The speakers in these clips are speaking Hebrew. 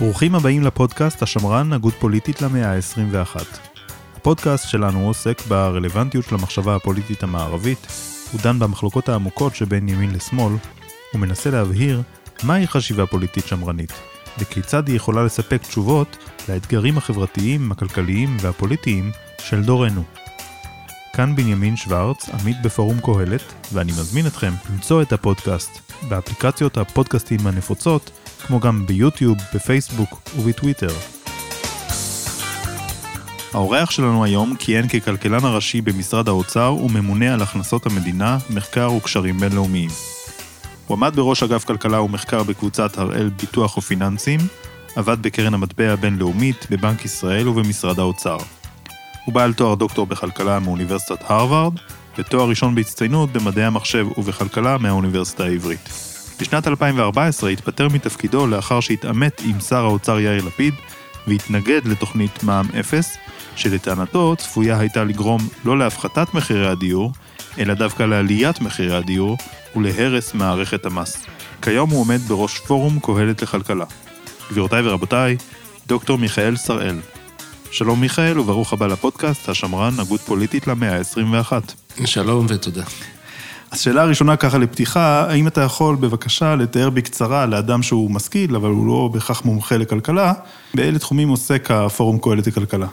ברוכים הבאים לפודקאסט השמרן, הגות פוליטית למאה ה-21. הפודקאסט שלנו עוסק ברלוונטיות של המחשבה הפוליטית המערבית, הוא דן במחלוקות העמוקות שבין ימין לשמאל, ומנסה להבהיר מהי חשיבה פוליטית שמרנית, וכיצד היא יכולה לספק תשובות לאתגרים החברתיים, הכלכליים והפוליטיים של דורנו. כאן בנימין שוורץ, עמית בפורום קהלת, ואני מזמין אתכם למצוא את הפודקאסט באפליקציות הפודקאסטים הנפוצות, כמו גם ביוטיוב, בפייסבוק ובטוויטר. האורח שלנו היום כיהן ככלכלן הראשי במשרד האוצר וממונה על הכנסות המדינה, מחקר וקשרים בינלאומיים. הוא עמד בראש אגף כלכלה ומחקר בקבוצת הראל ביטוח ופיננסים, עבד בקרן המטבע הבינלאומית, בבנק ישראל ובמשרד האוצר. הוא בעל תואר דוקטור בכלכלה מאוניברסיטת הרווארד, ותואר ראשון בהצטיינות במדעי המחשב ובכלכלה מהאוניברסיטה העברית. בשנת 2014 התפטר מתפקידו לאחר שהתעמת עם שר האוצר יאיר לפיד והתנגד לתוכנית מע"מ אפס, שלטענתו צפויה הייתה לגרום לא להפחתת מחירי הדיור, אלא דווקא לעליית מחירי הדיור ולהרס מערכת המס. כיום הוא עומד בראש פורום קהלת לכלכלה. גבירותיי ורבותיי, דוקטור מיכאל שראל. שלום מיכאל וברוך הבא לפודקאסט השמרן, הגות פוליטית למאה ה-21. שלום ותודה. אז שאלה ראשונה ככה לפתיחה, האם אתה יכול בבקשה לתאר בקצרה לאדם שהוא משכיל, אבל הוא לא בהכרח מומחה לכלכלה, באילו תחומים עוסק הפורום קהלת לכלכלה?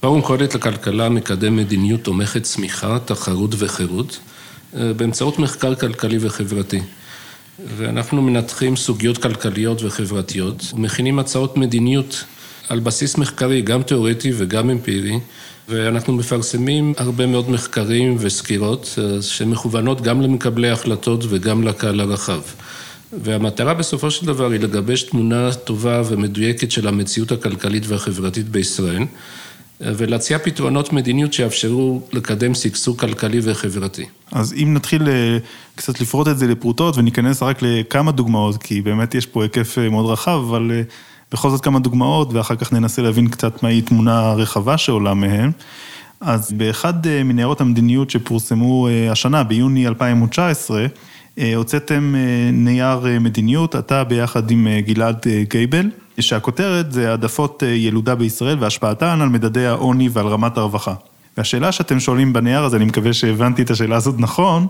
פורום קהלת לכלכלה מקדם מדיניות תומכת צמיחה, תחרות וחירות, אה, באמצעות מחקר כלכלי וחברתי. ואנחנו מנתחים סוגיות כלכליות וחברתיות, ומכינים הצעות מדיניות על בסיס מחקרי, גם תיאורטי וגם אמפירי, ואנחנו מפרסמים הרבה מאוד מחקרים וסקירות אה, שמכוונות גם למקבלי החלטות וגם לקהל הרחב. והמטרה בסופו של דבר היא לגבש תמונה טובה ומדויקת של המציאות הכלכלית והחברתית בישראל, אה, ולהציע פתרונות מדיניות שיאפשרו לקדם שגשוג כלכלי וחברתי. אז אם נתחיל אה, קצת לפרוט את זה לפרוטות וניכנס רק לכמה דוגמאות, כי באמת יש פה היקף מאוד רחב, אבל בכל זאת כמה דוגמאות, ואחר כך ננסה להבין קצת מהי תמונה רחבה שעולה מהן. אז באחד אה, מניירות המדיניות שפורסמו אה, השנה, ביוני 2019, אה, הוצאתם נייר מדיניות, אתה ביחד עם גלעד גייבל, שהכותרת זה העדפות ילודה בישראל והשפעתן על מדדי העוני ועל רמת הרווחה. והשאלה שאתם שואלים בנייר הזה, אני מקווה שהבנתי את השאלה הזאת נכון,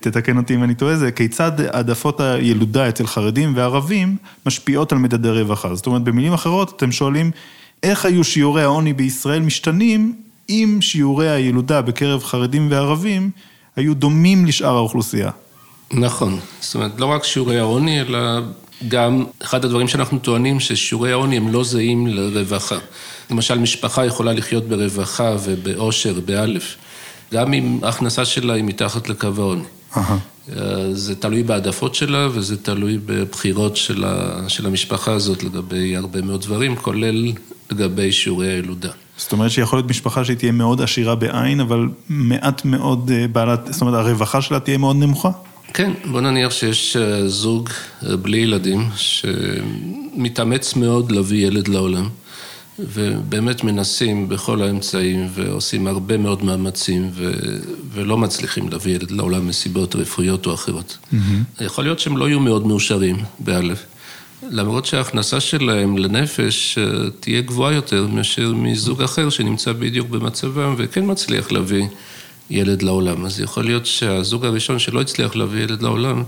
תתקן אותי אם אני טועה, זה כיצד העדפות הילודה אצל חרדים וערבים משפיעות על מדדי רווחה. זאת אומרת, במילים אחרות, אתם שואלים, איך היו שיעורי העוני בישראל משתנים אם שיעורי הילודה בקרב חרדים וערבים היו דומים לשאר האוכלוסייה? נכון, זאת אומרת, לא רק שיעורי העוני, אלא גם אחד הדברים שאנחנו טוענים, ששיעורי העוני הם לא זהים לרווחה. למשל, משפחה יכולה לחיות ברווחה ובאושר, באלף, גם אם ההכנסה שלה היא מתחת לקו העוני. זה תלוי בהעדפות שלה וזה תלוי בבחירות של, ה, של המשפחה הזאת לגבי הרבה מאוד דברים, כולל לגבי שיעורי הילודה. זאת אומרת שיכול להיות משפחה שהיא תהיה מאוד עשירה בעין, אבל מעט מאוד אה, בעלת, זאת אומרת הרווחה שלה תהיה מאוד נמוכה? כן, בוא נניח שיש אה, זוג אה, בלי ילדים שמתאמץ מאוד להביא ילד לעולם. ובאמת מנסים בכל האמצעים ועושים הרבה מאוד מאמצים ו... ולא מצליחים להביא ילד לעולם מסיבות רפואיות או אחרות. Mm-hmm. יכול להיות שהם לא יהיו מאוד מאושרים, באלף. למרות שההכנסה שלהם לנפש אה, תהיה גבוהה יותר מאשר מזוג אחר שנמצא בדיוק במצבם וכן מצליח להביא ילד לעולם. אז יכול להיות שהזוג הראשון שלא הצליח להביא ילד לעולם,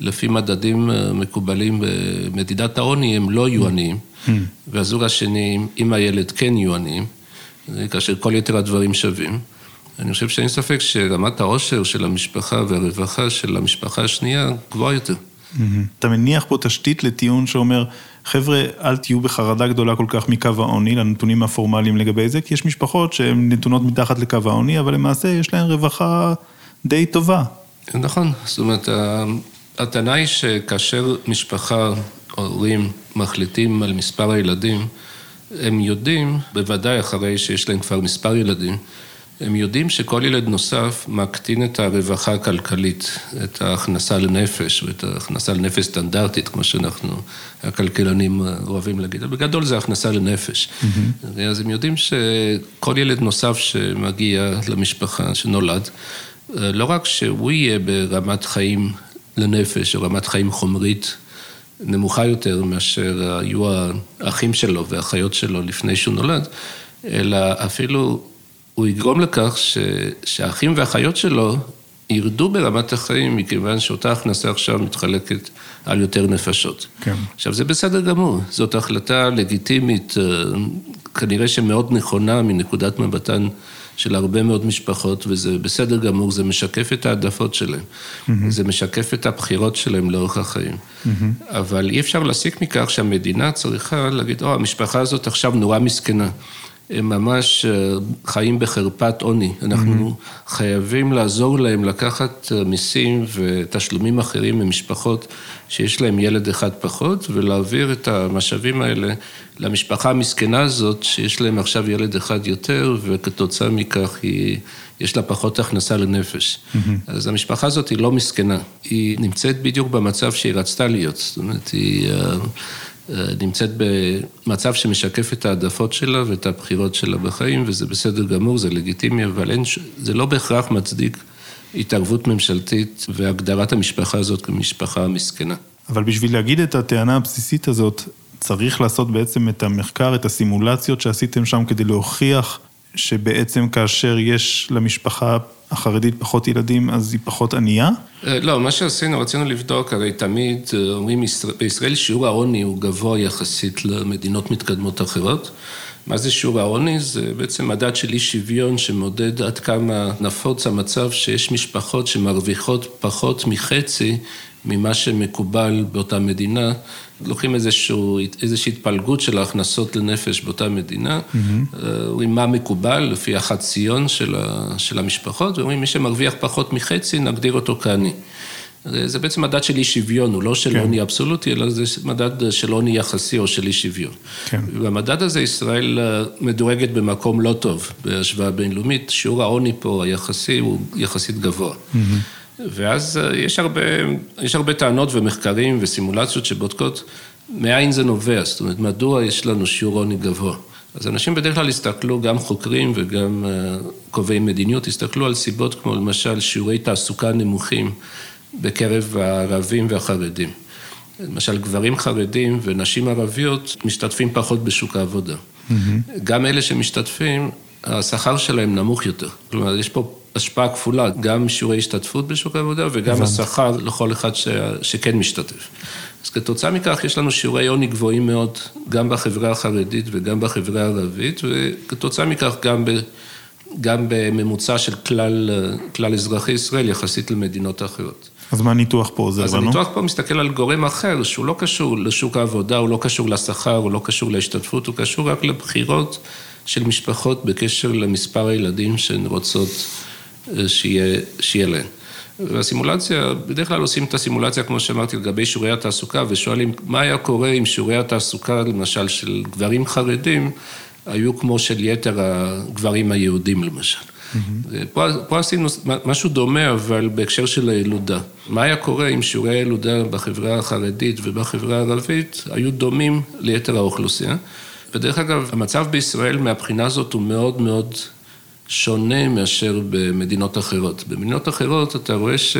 לפי מדדים אה, מקובלים במדידת העוני, הם לא יהיו עניים. Mm. והזוג השני, אם הילד כן יהיו עניים, כאשר כל יתר הדברים שווים. אני חושב שאין ספק שרמת העושר של המשפחה והרווחה של המשפחה השנייה גבוהה יותר. Mm-hmm. אתה מניח פה תשתית לטיעון שאומר, חבר'ה, אל תהיו בחרדה גדולה כל כך מקו העוני, לנתונים הפורמליים לגבי זה, כי יש משפחות שהן נתונות מתחת לקו העוני, אבל למעשה יש להן רווחה די טובה. נכון, זאת אומרת, הטענה היא שכאשר משפחה, הורים, מחליטים על מספר הילדים, הם יודעים, בוודאי אחרי שיש להם כבר מספר ילדים, הם יודעים שכל ילד נוסף מקטין את הרווחה הכלכלית, את ההכנסה לנפש ואת ההכנסה לנפש סטנדרטית, כמו שאנחנו, הכלכלנים אוהבים להגיד. בגדול זה הכנסה לנפש. Mm-hmm. אז הם יודעים שכל ילד נוסף שמגיע למשפחה, שנולד, לא רק שהוא יהיה ברמת חיים לנפש, רמת חיים חומרית נמוכה יותר מאשר היו האחים שלו והאחיות שלו לפני שהוא נולד, אלא אפילו הוא יגרום לכך ש, שהאחים והאחיות שלו ירדו ברמת החיים, מכיוון שאותה הכנסה עכשיו מתחלקת על יותר נפשות. כן. עכשיו, זה בסדר גמור, זאת החלטה לגיטימית, אה, כנראה שמאוד נכונה מנקודת מבטן של הרבה מאוד משפחות, וזה בסדר גמור, זה משקף את העדפות שלהם. Mm-hmm. זה משקף את הבחירות שלהם לאורך החיים. Mm-hmm. אבל אי אפשר להסיק מכך שהמדינה צריכה להגיד, או, המשפחה הזאת עכשיו נורא מסכנה. הם ממש אה, חיים בחרפת עוני. אנחנו mm-hmm. חייבים לעזור להם לקחת אה, מיסים ותשלומים אחרים ממשפחות שיש להם ילד אחד פחות, ולהעביר את המשאבים האלה למשפחה המסכנה הזאת, שיש להם עכשיו ילד אחד יותר, וכתוצאה מכך היא, יש לה פחות הכנסה לנפש. Mm-hmm. אז המשפחה הזאת היא לא מסכנה, היא נמצאת בדיוק במצב שהיא רצתה להיות. זאת אומרת, היא... נמצאת במצב שמשקף את העדפות שלה ואת הבחירות שלה בחיים, וזה בסדר גמור, זה לגיטימי, אבל אין, זה לא בהכרח מצדיק התערבות ממשלתית והגדרת המשפחה הזאת כמשפחה מסכנה. אבל בשביל להגיד את הטענה הבסיסית הזאת, צריך לעשות בעצם את המחקר, את הסימולציות שעשיתם שם כדי להוכיח שבעצם כאשר יש למשפחה החרדית פחות ילדים, אז היא פחות ענייה? אה, לא, מה שעשינו, רצינו לבדוק, הרי תמיד אה, אומרים, בישראל שיעור העוני הוא גבוה יחסית למדינות מתקדמות אחרות. מה זה שיעור העוני? זה בעצם מדד של אי שוויון שמודד עד כמה נפוץ המצב שיש משפחות שמרוויחות פחות מחצי ממה שמקובל באותה מדינה. לוקחים איזשהו, איזושהי התפלגות של ההכנסות לנפש באותה מדינה, mm-hmm. אומרים מה מקובל לפי החציון של, ה, של המשפחות, ואומרים מי שמרוויח פחות מחצי נגדיר אותו כעני. זה בעצם מדד של אי שוויון, הוא לא של כן. עוני אבסולוטי, אלא זה מדד של עוני יחסי או של אי שוויון. כן. במדד הזה ישראל אה, מדורגת במקום לא טוב בהשוואה בינלאומית, שיעור העוני פה היחסי הוא יחסית גבוה. Mm-hmm. ואז אה, יש הרבה, יש הרבה טענות ומחקרים וסימולציות שבודקות מאין זה נובע, זאת אומרת, מדוע יש לנו שיעור עוני גבוה. אז אנשים בדרך כלל הסתכלו, גם חוקרים וגם אה, קובעי מדיניות, הסתכלו על סיבות כמו למשל שיעורי תעסוקה נמוכים בקרב הערבים והחרדים. למשל, גברים חרדים ונשים ערביות משתתפים פחות בשוק העבודה. Mm-hmm. גם אלה שמשתתפים, השכר שלהם נמוך יותר. כלומר, יש פה השפעה כפולה, גם שיעורי השתתפות בשוק העבודה וגם השכר לכל אחד ש... שכן משתתף. אז כתוצאה מכך יש לנו שיעורי עוני גבוהים מאוד, גם בחברה החרדית וגם בחברה הערבית, וכתוצאה מכך גם, ב... גם בממוצע של כלל, כלל אזרחי ישראל יחסית למדינות אחרות. אז מה הניתוח פה עוזר לנו? אז הניתוח פה מסתכל על גורם אחר, שהוא לא קשור לשוק העבודה, הוא לא קשור לשכר, הוא לא קשור להשתתפות, הוא קשור רק לבחירות של משפחות בקשר למספר הילדים שהן רוצות שיהיה, שיהיה להן. והסימולציה, בדרך כלל עושים את הסימולציה, כמו שאמרתי, לגבי שיעורי התעסוקה, ושואלים מה היה קורה אם שיעורי התעסוקה, למשל, של גברים חרדים, היו כמו של יתר הגברים היהודים, למשל. Mm-hmm. פה, פה עשינו משהו דומה, אבל בהקשר של הילודה. מה היה קורה אם שיעורי הילודה בחברה החרדית ובחברה הערבית היו דומים ליתר האוכלוסייה? ודרך אגב, המצב בישראל מהבחינה הזאת הוא מאוד מאוד שונה מאשר במדינות אחרות. במדינות אחרות אתה רואה ש...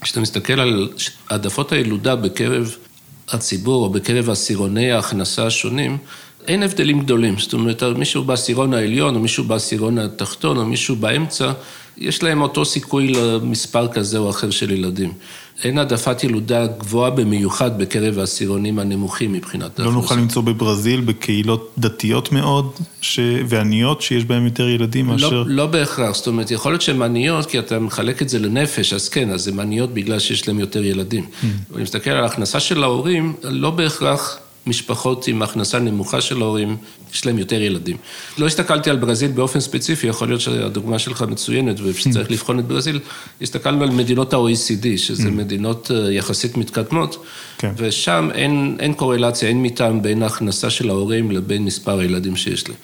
כשאתה מסתכל על העדפות הילודה בקרב הציבור או בקרב עשירוני ההכנסה השונים, אין הבדלים גדולים. זאת אומרת, מישהו בעשירון העליון או מישהו בעשירון התחתון או מישהו באמצע, יש להם אותו סיכוי למספר כזה או אחר של ילדים. אין העדפת ילודה גבוהה במיוחד בקרב העשירונים הנמוכים מבחינת. לא נוכל למצוא בברזיל, בקהילות דתיות מאוד ש... ועניות, שיש בהן יותר ילדים לא, מאשר... לא בהכרח, זאת אומרת, יכול להיות שהן עניות, כי אתה מחלק את זה לנפש, אז כן, אז הן עניות בגלל שיש להן יותר ילדים. Mm. אני מסתכל על ההכנסה של ההורים, לא בהכרח משפחות עם הכנסה נמוכה של ההורים, יש להם יותר ילדים. לא הסתכלתי על ברזיל באופן ספציפי, יכול להיות שהדוגמה שלך מצוינת ושצריך לבחון את ברזיל. הסתכלנו על מדינות ה-OECD, שזה מדינות אה, יחסית מתקדמות, כן. ושם אין, אין קורלציה, אין מטעם בין ההכנסה של ההורים לבין מספר הילדים שיש להם.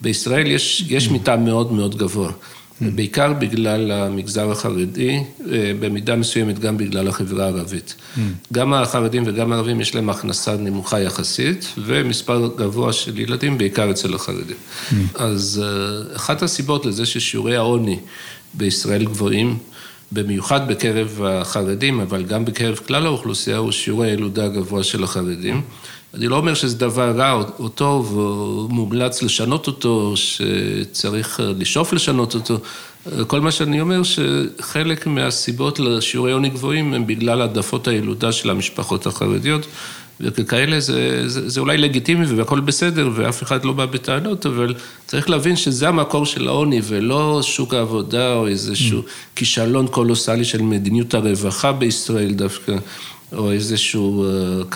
בישראל יש, יש מטעם מאוד מאוד גבוה. בעיקר בגלל המגזר החרדי, אה, במידה מסוימת גם בגלל החברה הערבית. גם החרדים וגם הערבים יש להם הכנסה נמוכה יחסית, ומספר גבוה של ילדים, בעיקר אצל החרדים. אז אה, אחת הסיבות לזה ששיעורי העוני בישראל גבוהים, במיוחד בקרב החרדים, אבל גם בקרב כלל האוכלוסייה, הוא שיעור הילודה הגבוה של החרדים. אני לא אומר שזה דבר רע או טוב, או מומלץ לשנות אותו, שצריך לשאוף לשנות אותו. כל מה שאני אומר, שחלק מהסיבות לשיעורי עוני גבוהים הם בגלל העדפות הילודה של המשפחות החרדיות. וככאלה זה, זה, זה אולי לגיטימי והכל בסדר ואף אחד לא בא בטענות, אבל צריך להבין שזה המקור של העוני ולא שוק העבודה או איזשהו mm. כישלון קולוסלי של מדיניות הרווחה בישראל דווקא, או איזשהו,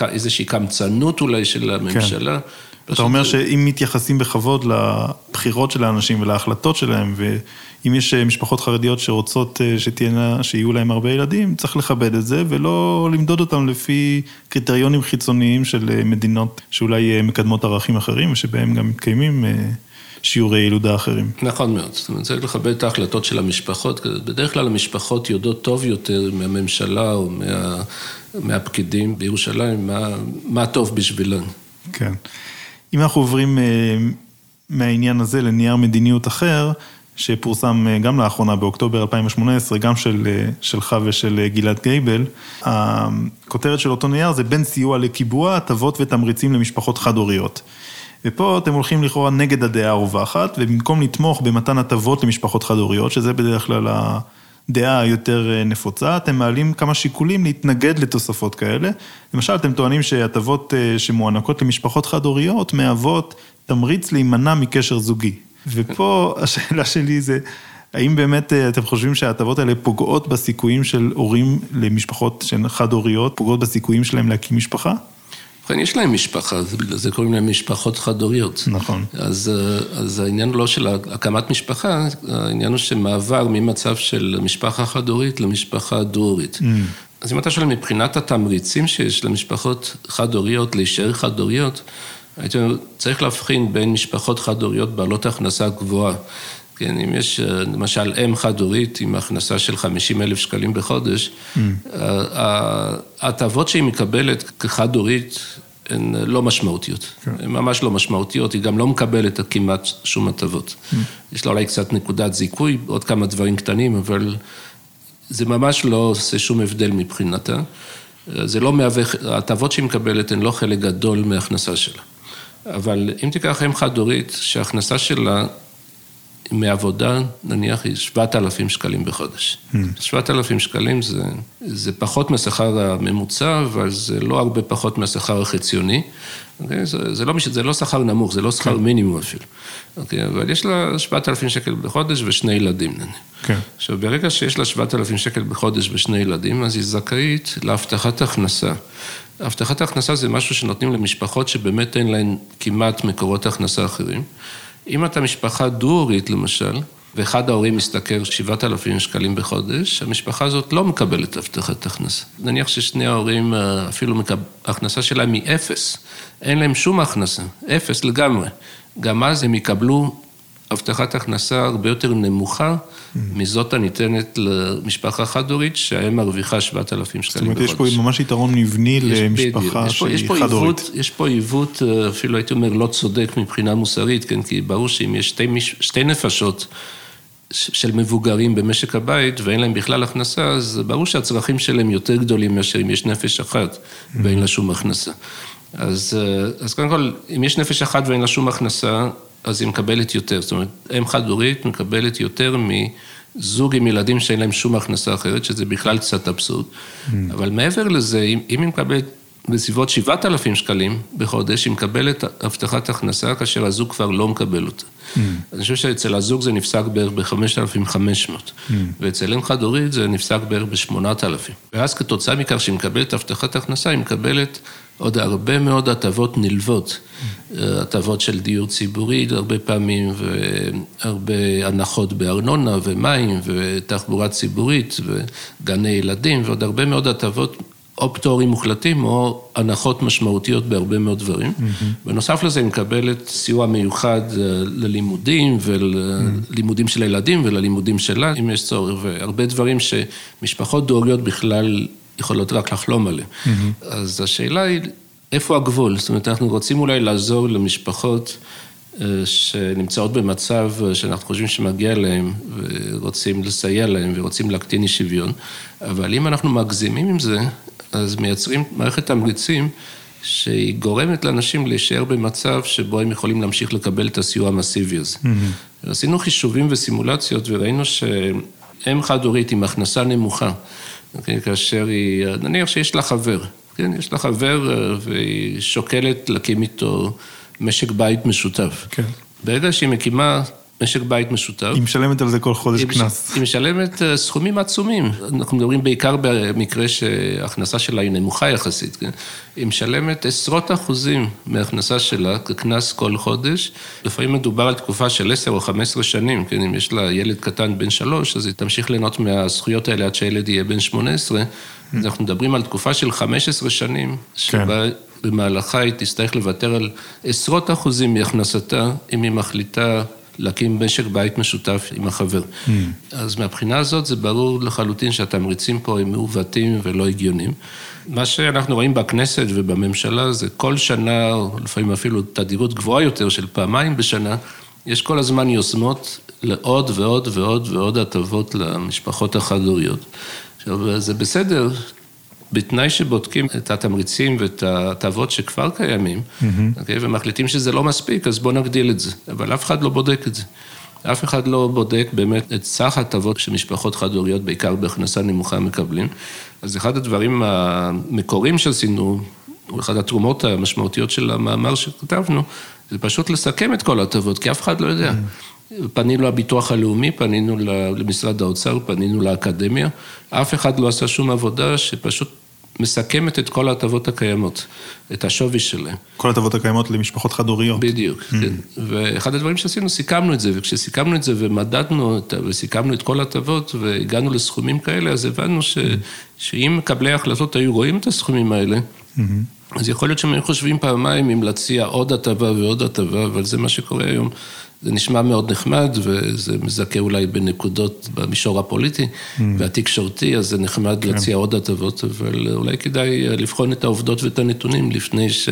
אה, איזושהי קמצנות אולי של הממשלה. כן. אתה אומר שאם מתייחסים בכבוד לבחירות של האנשים ולהחלטות שלהם, ואם יש אה, משפחות חרדיות שרוצות אה, שתהיינה, שיהיו להם הרבה ילדים, צריך לכבד את זה, ולא למדוד אותם לפי קריטריונים חיצוניים של אה, מדינות שאולי מקדמות ערכים אחרים, ושבהם גם מתקיימים שיעורי ילודה אחרים. נכון מאוד, זאת אומרת, צריך לכבד את ההחלטות של המשפחות, בדרך כלל המשפחות יודעות טוב יותר מהממשלה או מה, מהפקידים בירושלים, מה, מה טוב בשבילן. כן. אם אנחנו עוברים אה, מהעניין הזה לנייר מדיניות אחר, שפורסם אה, גם לאחרונה באוקטובר 2018, גם של, אה, שלך ושל גלעד גייבל, הכותרת של אותו נייר זה בין סיוע לקיבוע, הטבות ותמריצים למשפחות חד-הוריות. ופה אתם הולכים לכאורה נגד הדעה הרווחת, ובמקום לתמוך במתן הטבות למשפחות חד-הוריות, שזה בדרך כלל הדעה היותר אה, נפוצה, אתם מעלים כמה שיקולים להתנגד לתוספות כאלה. למשל, אתם טוענים שהטבות אה, שמוענקות למשפחות חד-הוריות מהוות תמריץ להימנע מקשר זוגי. ופה השאלה שלי זה, האם באמת אה, אתם חושבים שההטבות האלה פוגעות בסיכויים של הורים למשפחות שהן חד-הוריות, פוגעות בסיכויים שלהם להקים משפחה? ובכן, יש להם משפחה, בגלל זה קוראים להם משפחות חד-הוריות. נכון. אז, אז העניין לא של הקמת משפחה, העניין הוא שמעבר ממצב של משפחה חד-הורית למשפחה דו-הורית. Mm. אז אם אתה שואל מבחינת התמריצים שיש למשפחות חד-הוריות להישאר חד-הוריות, הייתי אומר, צריך להבחין בין משפחות חד-הוריות בעלות הכנסה גבוהה. כן, אם יש למשל אם חד-הורית עם הכנסה של 50 אלף שקלים בחודש, mm. ההטבות שהיא מקבלת כחד-הורית הן לא משמעותיות. כן. הן ממש לא משמעותיות, היא גם לא מקבלת כמעט שום הטבות. Mm. יש לה אולי קצת נקודת זיכוי, עוד כמה דברים קטנים, אבל זה ממש לא עושה שום הבדל מבחינתה. זה לא מהווה, ההטבות שהיא מקבלת הן לא חלק גדול מההכנסה שלה. אבל אם תיקח אם חד-הורית, שההכנסה שלה מעבודה, נניח, היא 7,000 שקלים בחודש. Mm. 7,000 שקלים זה, זה פחות מהשכר הממוצע, אבל זה לא הרבה פחות מהשכר החציוני. Okay, אוקיי? זה, זה, לא, זה לא שכר נמוך, זה לא שכר כן. מינימום אפילו. Okay, אוקיי? אבל יש לה 7,000 שקל בחודש ושני ילדים, נניח. כן. עכשיו, ברגע שיש לה 7,000 שקל בחודש ושני ילדים, אז היא זכאית להבטחת הכנסה. הבטחת הכנסה זה משהו שנותנים למשפחות שבאמת אין להן כמעט מקורות הכנסה אחרים. אם אתה משפחה דו-הורית למשל, ואחד ההורים משתכר 7,000 שקלים בחודש, המשפחה הזאת לא מקבלת הבטחת הכנסה. נניח ששני ההורים, אה, אפילו ההכנסה שלהם היא אפס, אין להם שום הכנסה, אפס לגמרי. גם אז הם יקבלו הבטחת הכנסה הרבה יותר נמוכה mm. מזאת הניתנת למשפחה חד-הורית, שהאם מרוויחה 7,000 שקלים בחודש. זאת אומרת, יש פה ממש יתרון מבני למשפחה שהיא חד-הורית. יש פה עיוות, אה, אפילו הייתי אומר, לא צודק מבחינה מוסרית, כן? כי ברור שאם יש שתי, שתי נפשות של מבוגרים במשק הבית ואין להם בכלל הכנסה, אז ברור שהצרכים שלהם יותר גדולים מאשר אם יש נפש אחת ואין לה שום הכנסה. אז, אה, אז קודם כל, אם יש נפש אחת ואין לה שום הכנסה, אז היא מקבלת יותר. זאת אומרת, אם חד-הורית מקבלת יותר מזוג עם ילדים שאין להם שום הכנסה אחרת, שזה בכלל קצת אבסורד. Mm. אבל מעבר לזה, אם, אם היא מקבלת בסביבות 7,000 שקלים בחודש, היא מקבלת הבטחת הכנסה כאשר הזוג כבר לא מקבל אותה. Mm. אני חושב שאצל הזוג זה נפסק בערך ב-5,500, mm. ואצל אם חד-הורית זה נפסק בערך ב-8,000. ואז כתוצאה מכך שהיא מקבלת הבטחת הכנסה, היא מקבלת עוד הרבה מאוד הטבות נלוות, הטבות של דיור ציבורי הרבה פעמים, והרבה הנחות בארנונה ומים ותחבורה ציבורית וגני ילדים ועוד הרבה מאוד הטבות. או פטורים מוחלטים או הנחות משמעותיות בהרבה מאוד דברים. Mm-hmm. בנוסף לזה היא מקבלת סיוע מיוחד אה, ללימודים וללימודים של הילדים וללימודים שלה, אם יש צורך, והרבה דברים שמשפחות דואגיות בכלל יכולות רק לחלום עליהם. Mm-hmm. אז השאלה היא, איפה הגבול? זאת אומרת, אנחנו רוצים אולי לעזור למשפחות שנמצאות במצב שאנחנו חושבים שמגיע להם, ורוצים לסייע להם, ורוצים להקטין אי שוויון, אבל אם אנחנו מגזימים עם זה, אז מייצרים מערכת תמריצים שהיא גורמת לאנשים להישאר במצב שבו הם יכולים להמשיך לקבל את הסיוע המסיבי הזה. Mm-hmm. עשינו חישובים וסימולציות וראינו שאם חד-הורית עם הכנסה נמוכה, אוקיי, כאשר היא, נניח שיש לה חבר, כן, יש לה חבר אה, והיא שוקלת להקים איתו משק בית משותף. כן. ברגע שהיא מקימה משק בית משותף. היא משלמת על זה כל חודש קנס. היא משלמת אה, סכומים עצומים. אנחנו מדברים בעיקר במקרה שההכנסה שלה היא נמוכה יחסית, כן? היא משלמת עשרות אחוזים מההכנסה שלה כקנס כל חודש. לפעמים מדובר על תקופה של עשר או חמש עשרה שנים, כן? אם יש לה ילד קטן בן שלוש, אז היא תמשיך ליהנות מהזכויות האלה עד שהילד יהיה בן שמונה עשרה. אז אנחנו מדברים על תקופה של חמש עשרה שנים, כן. שבה במהלכה היא תצטרך לוותר על עשרות אחוזים מהכנסתה, אם היא מחליטה להקים משק בית משותף עם החבר. Mm. אז מהבחינה הזאת זה ברור לחלוטין שהתמריצים פה הם מעוותים ולא הגיונים. מה שאנחנו רואים בכנסת ובממשלה זה כל שנה, או לפעמים אפילו תדירות גבוהה יותר של פעמיים בשנה, יש כל הזמן יוזמות לעוד ועוד ועוד ועוד הטבות למשפחות החד-הוריות. עכשיו, זה בסדר, בתנאי שבודקים את התמריצים ואת ההטבות שכבר קיימים, mm-hmm. okay, אוקיי? ומחליטים שזה לא מספיק, אז בואו נגדיל את זה. אבל אף אחד לא בודק את זה. אף אחד לא בודק באמת את סך ההטבות שמשפחות חד-הוריות, בעיקר בהכנסה נמוכה, מקבלים. אז אחד הדברים המקוריים שעשינו, או אחת התרומות המשמעותיות של המאמר שכתבנו, זה פשוט לסכם את כל ההטבות, כי אף אחד לא יודע. Mm-hmm. פנינו לביטוח הלאומי, פנינו למשרד האוצר, פנינו לאקדמיה, אף אחד לא עשה שום עבודה שפשוט מסכמת את כל ההטבות הקיימות, את השווי שלהן. כל ההטבות הקיימות למשפחות חד-הוריות. בדיוק, mm. כן. ואחד הדברים שעשינו, סיכמנו את זה, וכשסיכמנו את זה ומדדנו את, וסיכמנו את כל ההטבות והגענו לסכומים כאלה, אז הבנו ש, mm. שאם מקבלי ההחלטות היו רואים את הסכומים האלה, mm-hmm. אז יכול להיות שהם היו חושבים פעמיים אם להציע עוד הטבה ועוד הטבה, אבל זה מה שקורה היום. זה נשמע מאוד נחמד, וזה מזכה אולי בנקודות במישור הפוליטי mm. והתקשורתי, אז זה נחמד כן. להציע עוד הטבות, אבל אולי כדאי לבחון את העובדות ואת הנתונים לפני ש...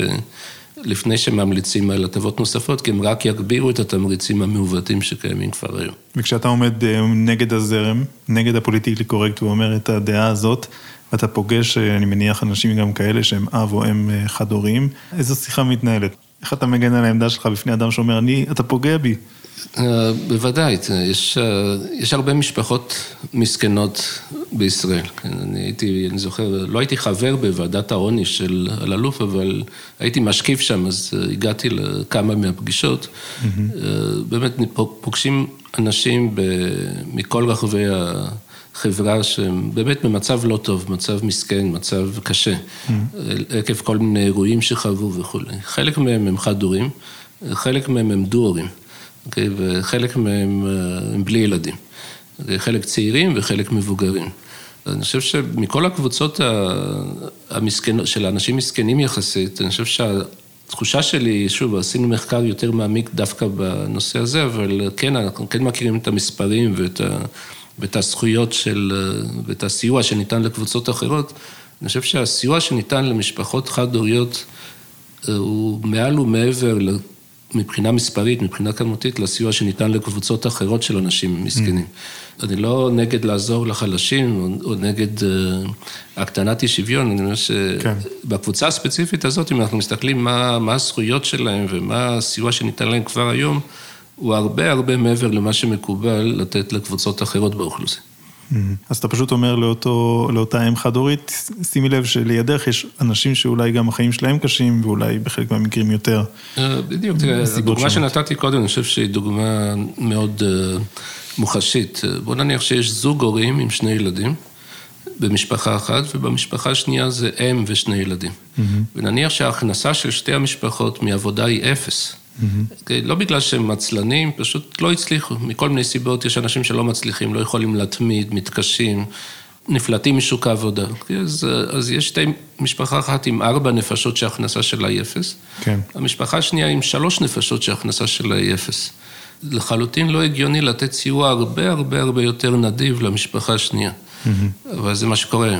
לפני שממליצים על הטבות נוספות, כי הם רק יגבירו את התמריצים המעוותים שקיימים כבר היום. וכשאתה עומד אה, נגד הזרם, נגד הפוליטיקלי קורקט, ואומר את הדעה הזאת, ואתה פוגש, אה, אני מניח, אנשים גם כאלה שהם אב או אם אה, חד-הוריים, איזו שיחה מתנהלת? איך אתה מגן על העמדה שלך בפני אדם שאומר, אני, אתה פוגע בי? אה, בוודאי, יש, אה, יש הרבה משפחות מסכנות בישראל. כן, אני הייתי, אני זוכר, לא הייתי חבר בוועדת העוני של אלאלוף, אבל הייתי משקיף שם, אז אה, הגעתי לכמה מהפגישות. Mm-hmm. באמת, פוגשים אנשים מכל רחבי ה... חברה שהם באמת במצב לא טוב, מצב מסכן, מצב קשה, mm. עקב כל מיני אירועים שחוו וכולי. חלק מהם הם חד-הורים, חלק מהם הם דו-הורים, okay, אוקיי? וחלק מהם אה, הם בלי ילדים. חלק צעירים וחלק מבוגרים. אני חושב שמכל הקבוצות המסכנות, של האנשים מסכנים יחסית, אני חושב שהתחושה שלי, שוב, עשינו מחקר יותר מעמיק דווקא בנושא הזה, אבל כן, אנחנו כן מכירים את המספרים ואת ה... ואת הזכויות של, ואת הסיוע שניתן לקבוצות אחרות, אני חושב שהסיוע שניתן למשפחות חד-הוריות אה, הוא מעל ומעבר מבחינה מספרית, מבחינה כמותית, לסיוע שניתן לקבוצות אחרות של אנשים מסכנים. Mm. אני לא נגד לעזור לחלשים, או, או נגד uh, הקטנת אי שוויון, אני אומר שבקבוצה כן. הספציפית הזאת, אם אנחנו מסתכלים מה, מה הזכויות שלהם ומה הסיוע שניתן להם כבר היום, הוא הרבה הרבה מעבר למה שמקובל לתת לקבוצות אחרות באוכלוסין. Mm-hmm. אז אתה פשוט אומר לאותו, לאותה אם חד-הורית, שימי לב שלידך יש אנשים שאולי גם החיים שלהם קשים, ואולי בחלק מהמקרים יותר. אה, בדיוק, תראה, הדוגמה שנתתי קודם, אני חושב שהיא דוגמה מאוד אה, מוחשית. בוא נניח שיש זוג הורים עם שני ילדים. במשפחה אחת, ובמשפחה השנייה זה אם ושני ילדים. Mm-hmm. ונניח שההכנסה של שתי המשפחות מעבודה היא אפס. Mm-hmm. לא בגלל שהם עצלנים, פשוט לא הצליחו. מכל מיני סיבות, יש אנשים שלא מצליחים, לא יכולים להתמיד, מתקשים, נפלטים משוק העבודה. אז, אז יש שתי, משפחה אחת עם ארבע נפשות שההכנסה שלה היא אפס. כן. המשפחה השנייה עם שלוש נפשות שההכנסה שלה היא אפס. לחלוטין לא הגיוני לתת סיוע הרבה הרבה הרבה יותר נדיב למשפחה השנייה. Mm-hmm. אבל זה מה שקורה.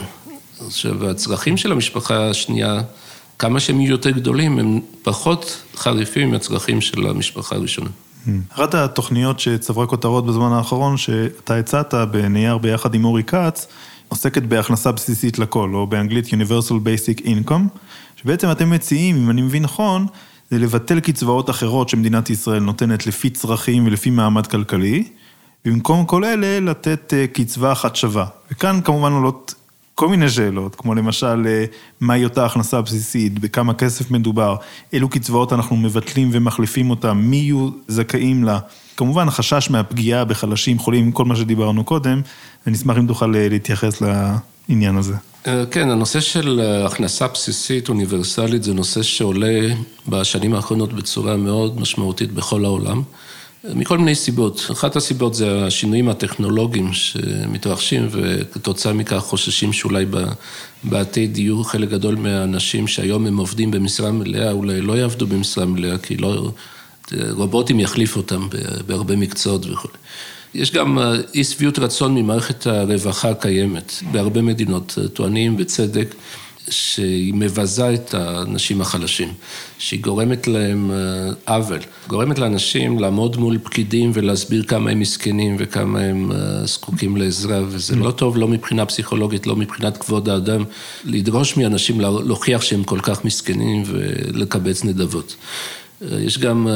עכשיו, הצרכים של המשפחה השנייה... כמה שהם יהיו יותר גדולים, הם פחות חריפים מהצרכים של המשפחה הראשונה. אחת התוכניות שצברה כותרות בזמן האחרון, שאתה הצעת בנייר ביחד עם אורי כץ, עוסקת בהכנסה בסיסית לכל, או באנגלית Universal Basic Income, שבעצם אתם מציעים, אם אני מבין נכון, זה לבטל קצבאות אחרות שמדינת ישראל נותנת לפי צרכים ולפי מעמד כלכלי, במקום כל אלה לתת אה, קצבה אחת שווה. וכאן כמובן עולות כל מיני שאלות, כמו למשל, אה, מהי אותה הכנסה בסיסית, בכמה כסף מדובר, אילו קצבאות אנחנו מבטלים ומחליפים אותם, מי יהיו זכאים לה. כמובן, החשש מהפגיעה בחלשים, חולים, כל מה שדיברנו קודם, אני אשמח אם תוכל אה, להתייחס לעניין הזה. כן, הנושא של הכנסה בסיסית אוניברסלית זה נושא שעולה בשנים האחרונות בצורה מאוד משמעותית בכל העולם. מכל מיני סיבות. אחת הסיבות זה השינויים הטכנולוגיים שמתרחשים וכתוצאה מכך חוששים שאולי בעתיד יהיו חלק גדול מהאנשים שהיום הם עובדים במשרה מלאה, אולי לא יעבדו במשרה מלאה, כי לא, רובוטים יחליפו אותם בהרבה מקצועות וכו'. יש גם אי שביעות רצון ממערכת הרווחה הקיימת. בהרבה מדינות טוענים בצדק שהיא מבזה את האנשים החלשים, שהיא גורמת להם אה, עוול, גורמת לאנשים לעמוד מול פקידים ולהסביר כמה הם מסכנים וכמה הם אה, זקוקים לעזרה, וזה לא טוב לא מבחינה פסיכולוגית, לא מבחינת כבוד האדם, לדרוש מאנשים להוכיח שהם כל כך מסכנים ולקבץ נדבות. אה, יש גם,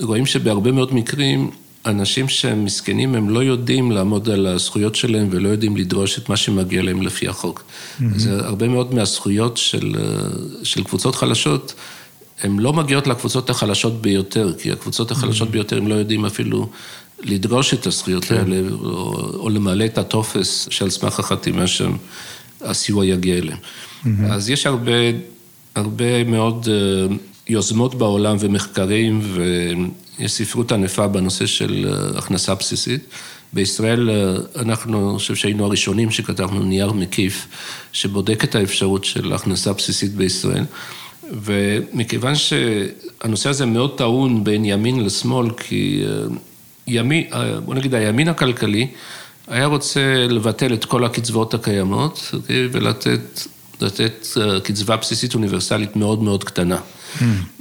רואים שבהרבה מאוד מקרים אנשים שהם מסכנים, הם לא יודעים לעמוד על הזכויות שלהם ולא יודעים לדרוש את מה שמגיע להם לפי החוק. Mm-hmm. זה הרבה מאוד מהזכויות של, של קבוצות חלשות, הן לא מגיעות לקבוצות החלשות ביותר, כי הקבוצות החלשות mm-hmm. ביותר, הם לא יודעים אפילו לדרוש את הזכויות כן. האלה, או, או למלא את הטופס שעל סמך החתימה שהסיוע יגיע אליהם. Mm-hmm. אז יש הרבה, הרבה מאוד אה, יוזמות בעולם ומחקרים, ויש ספרות ענפה בנושא של אה, הכנסה בסיסית. בישראל אה, אנחנו, אני חושב שהיינו הראשונים שכתבנו נייר מקיף, שבודק את האפשרות של הכנסה בסיסית בישראל. ומכיוון שהנושא הזה מאוד טעון בין ימין לשמאל, כי אה, ימין, בוא נגיד הימין הכלכלי היה רוצה לבטל את כל הקצבאות הקיימות אוקיי? ולתת לתת קצבה בסיסית אוניברסלית מאוד מאוד קטנה.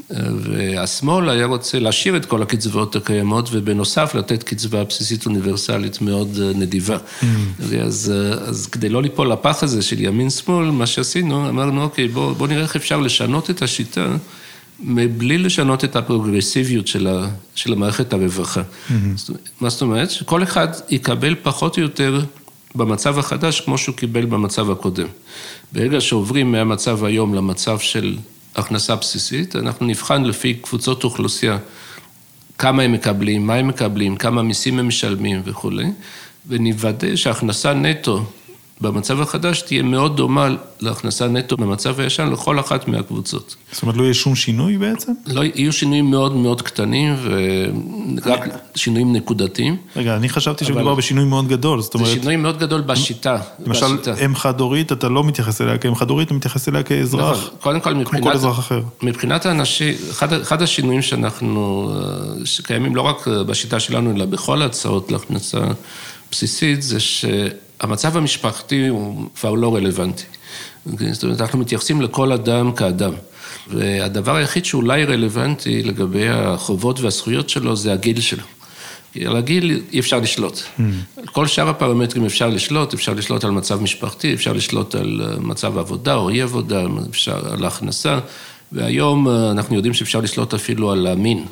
והשמאל היה רוצה להשאיר את כל הקצבאות הקיימות, ובנוסף לתת קצבה בסיסית אוניברסלית מאוד אה, נדיבה. אז, אה, אז כדי לא ליפול לפח הזה של ימין-שמאל, מה שעשינו, אמרנו, אוקיי, בואו בוא נראה איך אפשר לשנות את השיטה. מבלי לשנות את הפרוגרסיביות של, ה, של המערכת הרווחה. Mm-hmm. מה זאת אומרת? שכל אחד יקבל פחות או יותר במצב החדש כמו שהוא קיבל במצב הקודם. ברגע שעוברים מהמצב היום למצב של הכנסה בסיסית, אנחנו נבחן לפי קבוצות אוכלוסייה כמה הם מקבלים, מה הם מקבלים, כמה מיסים הם משלמים וכולי, ונוודא שהכנסה נטו במצב החדש תהיה מאוד דומה להכנסה נטו במצב הישן לכל אחת מהקבוצות. זאת אומרת, לא יהיה שום שינוי בעצם? לא, יהיו שינויים מאוד מאוד קטנים ורק שינויים נקודתיים. רגע, אני חשבתי שמדובר בשינוי מאוד גדול, זאת אומרת... זה שינוי מאוד גדול בשיטה. למשל, אם חד-הורית, אתה לא מתייחס אליה כאם חד-הורית, אתה מתייחס אליה כאזרח. נכון, קודם כל, מבחינת... כמו כל אזרח אחר. מבחינת האנשים, אחד, אחד השינויים שאנחנו, שקיימים לא רק בשיטה שלנו, אלא בכל ההצעות להכנסה בסיסית, זה ש... המצב המשפחתי הוא כבר לא רלוונטי. זאת אומרת, אנחנו מתייחסים לכל אדם כאדם. והדבר היחיד שאולי רלוונטי לגבי החובות והזכויות שלו זה הגיל שלו. כי על הגיל אי אפשר לשלוט. Mm. על כל שאר הפרמטרים אפשר לשלוט, אפשר לשלוט על מצב משפחתי, אפשר לשלוט על אה, מצב עבודה או אי עבודה, אפשר על הכנסה, והיום אה, אנחנו יודעים שאפשר לשלוט אפילו על המין.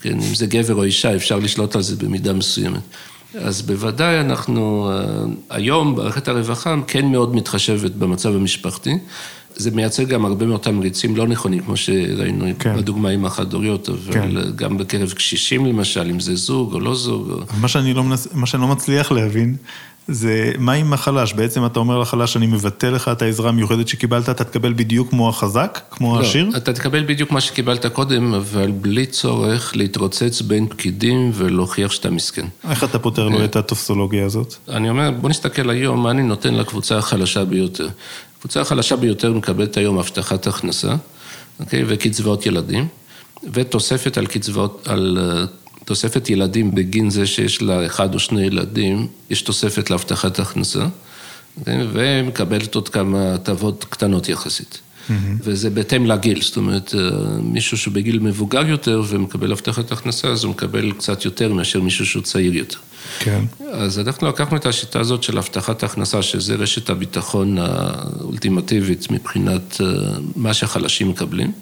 כן, אם זה גבר או אישה, אפשר לשלוט על זה במידה מסוימת. אז בוודאי אנחנו אה, היום, מערכת הרווחה כן מאוד מתחשבת במצב המשפחתי. זה מייצר גם הרבה מאוד תמריצים לא נכונים, כמו שראינו כן. בדוגמה עם החד-הוריות, אבל כן. גם בקרב קשישים למשל, אם זה זוג או לא זוג. מה שאני לא, מנס... מה שאני לא מצליח להבין, זה מה עם החלש? בעצם אתה אומר לחלש, אני מבטל לך את העזרה המיוחדת שקיבלת, אתה תקבל בדיוק כמו החזק, כמו לא, העשיר? לא, אתה תקבל בדיוק מה שקיבלת קודם, אבל בלי צורך להתרוצץ בין פקידים ולהוכיח שאתה מסכן. איך אתה פותר לו את הטופסולוגיה הזאת? אני אומר, בוא נסתכל היום מה אני נותן לקבוצה החלשה ביותר. הקבוצה החלשה ביותר מקבלת היום הבטחת הכנסה, אוקיי? וקצבאות ילדים, ותוספת על קצבאות, על תוספת ילדים בגין זה שיש לה אחד או שני ילדים, יש תוספת להבטחת הכנסה, ומקבלת עוד כמה הטבות קטנות יחסית. וזה בהתאם לגיל, זאת אומרת, אה, מישהו שבגיל מבוגר יותר ומקבל הבטחת הכנסה, אז הוא מקבל קצת יותר מאשר מישהו שהוא צעיר יותר. כן. אז אנחנו לקחנו את השיטה הזאת של הבטחת הכנסה, שזה רשת הביטחון האולטימטיבית מבחינת אה, מה שהחלשים מקבלים.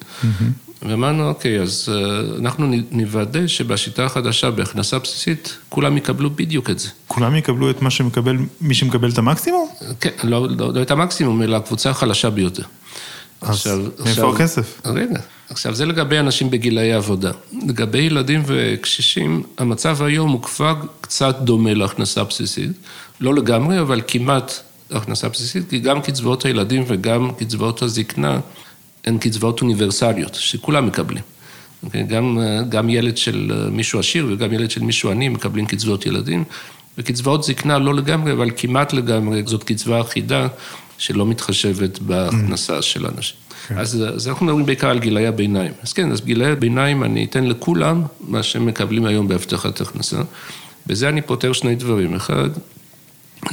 ואמרנו, אוקיי, אז אה, אנחנו נוודא שבשיטה החדשה, בהכנסה בסיסית, כולם יקבלו בדיוק את זה. כולם יקבלו את מה שמקבל, מי שמקבל את המקסימום? כן, לא, לא, לא את המקסימום, אלא הקבוצה החלשה ביותר. אז עכשיו, מאיפה עכשיו, הכסף? רגע, עכשיו זה לגבי אנשים בגילאי עבודה. לגבי ילדים וקשישים, המצב היום הוא כבר קצת דומה להכנסה בסיסית. לא לגמרי, אבל כמעט הכנסה בסיסית, כי גם קצבאות הילדים וגם קצבאות הזקנה הן קצבאות אוניברסליות, שכולם מקבלים. Okay, אוקיי? גם, גם ילד של מישהו עשיר וגם ילד של מישהו עני מקבלים קצבאות ילדים, וקצבאות זקנה לא לגמרי, אבל כמעט לגמרי, זאת קצבה אחידה שלא מתחשבת בהכנסה של אנשים. Okay. כן. אז, אז אנחנו מדברים בעיקר על גילאי הביניים. אז כן, אז גילאי הביניים אני אתן לכולם מה שהם מקבלים היום בהבטחת הכנסה. בזה אני פותר שני דברים. אחד,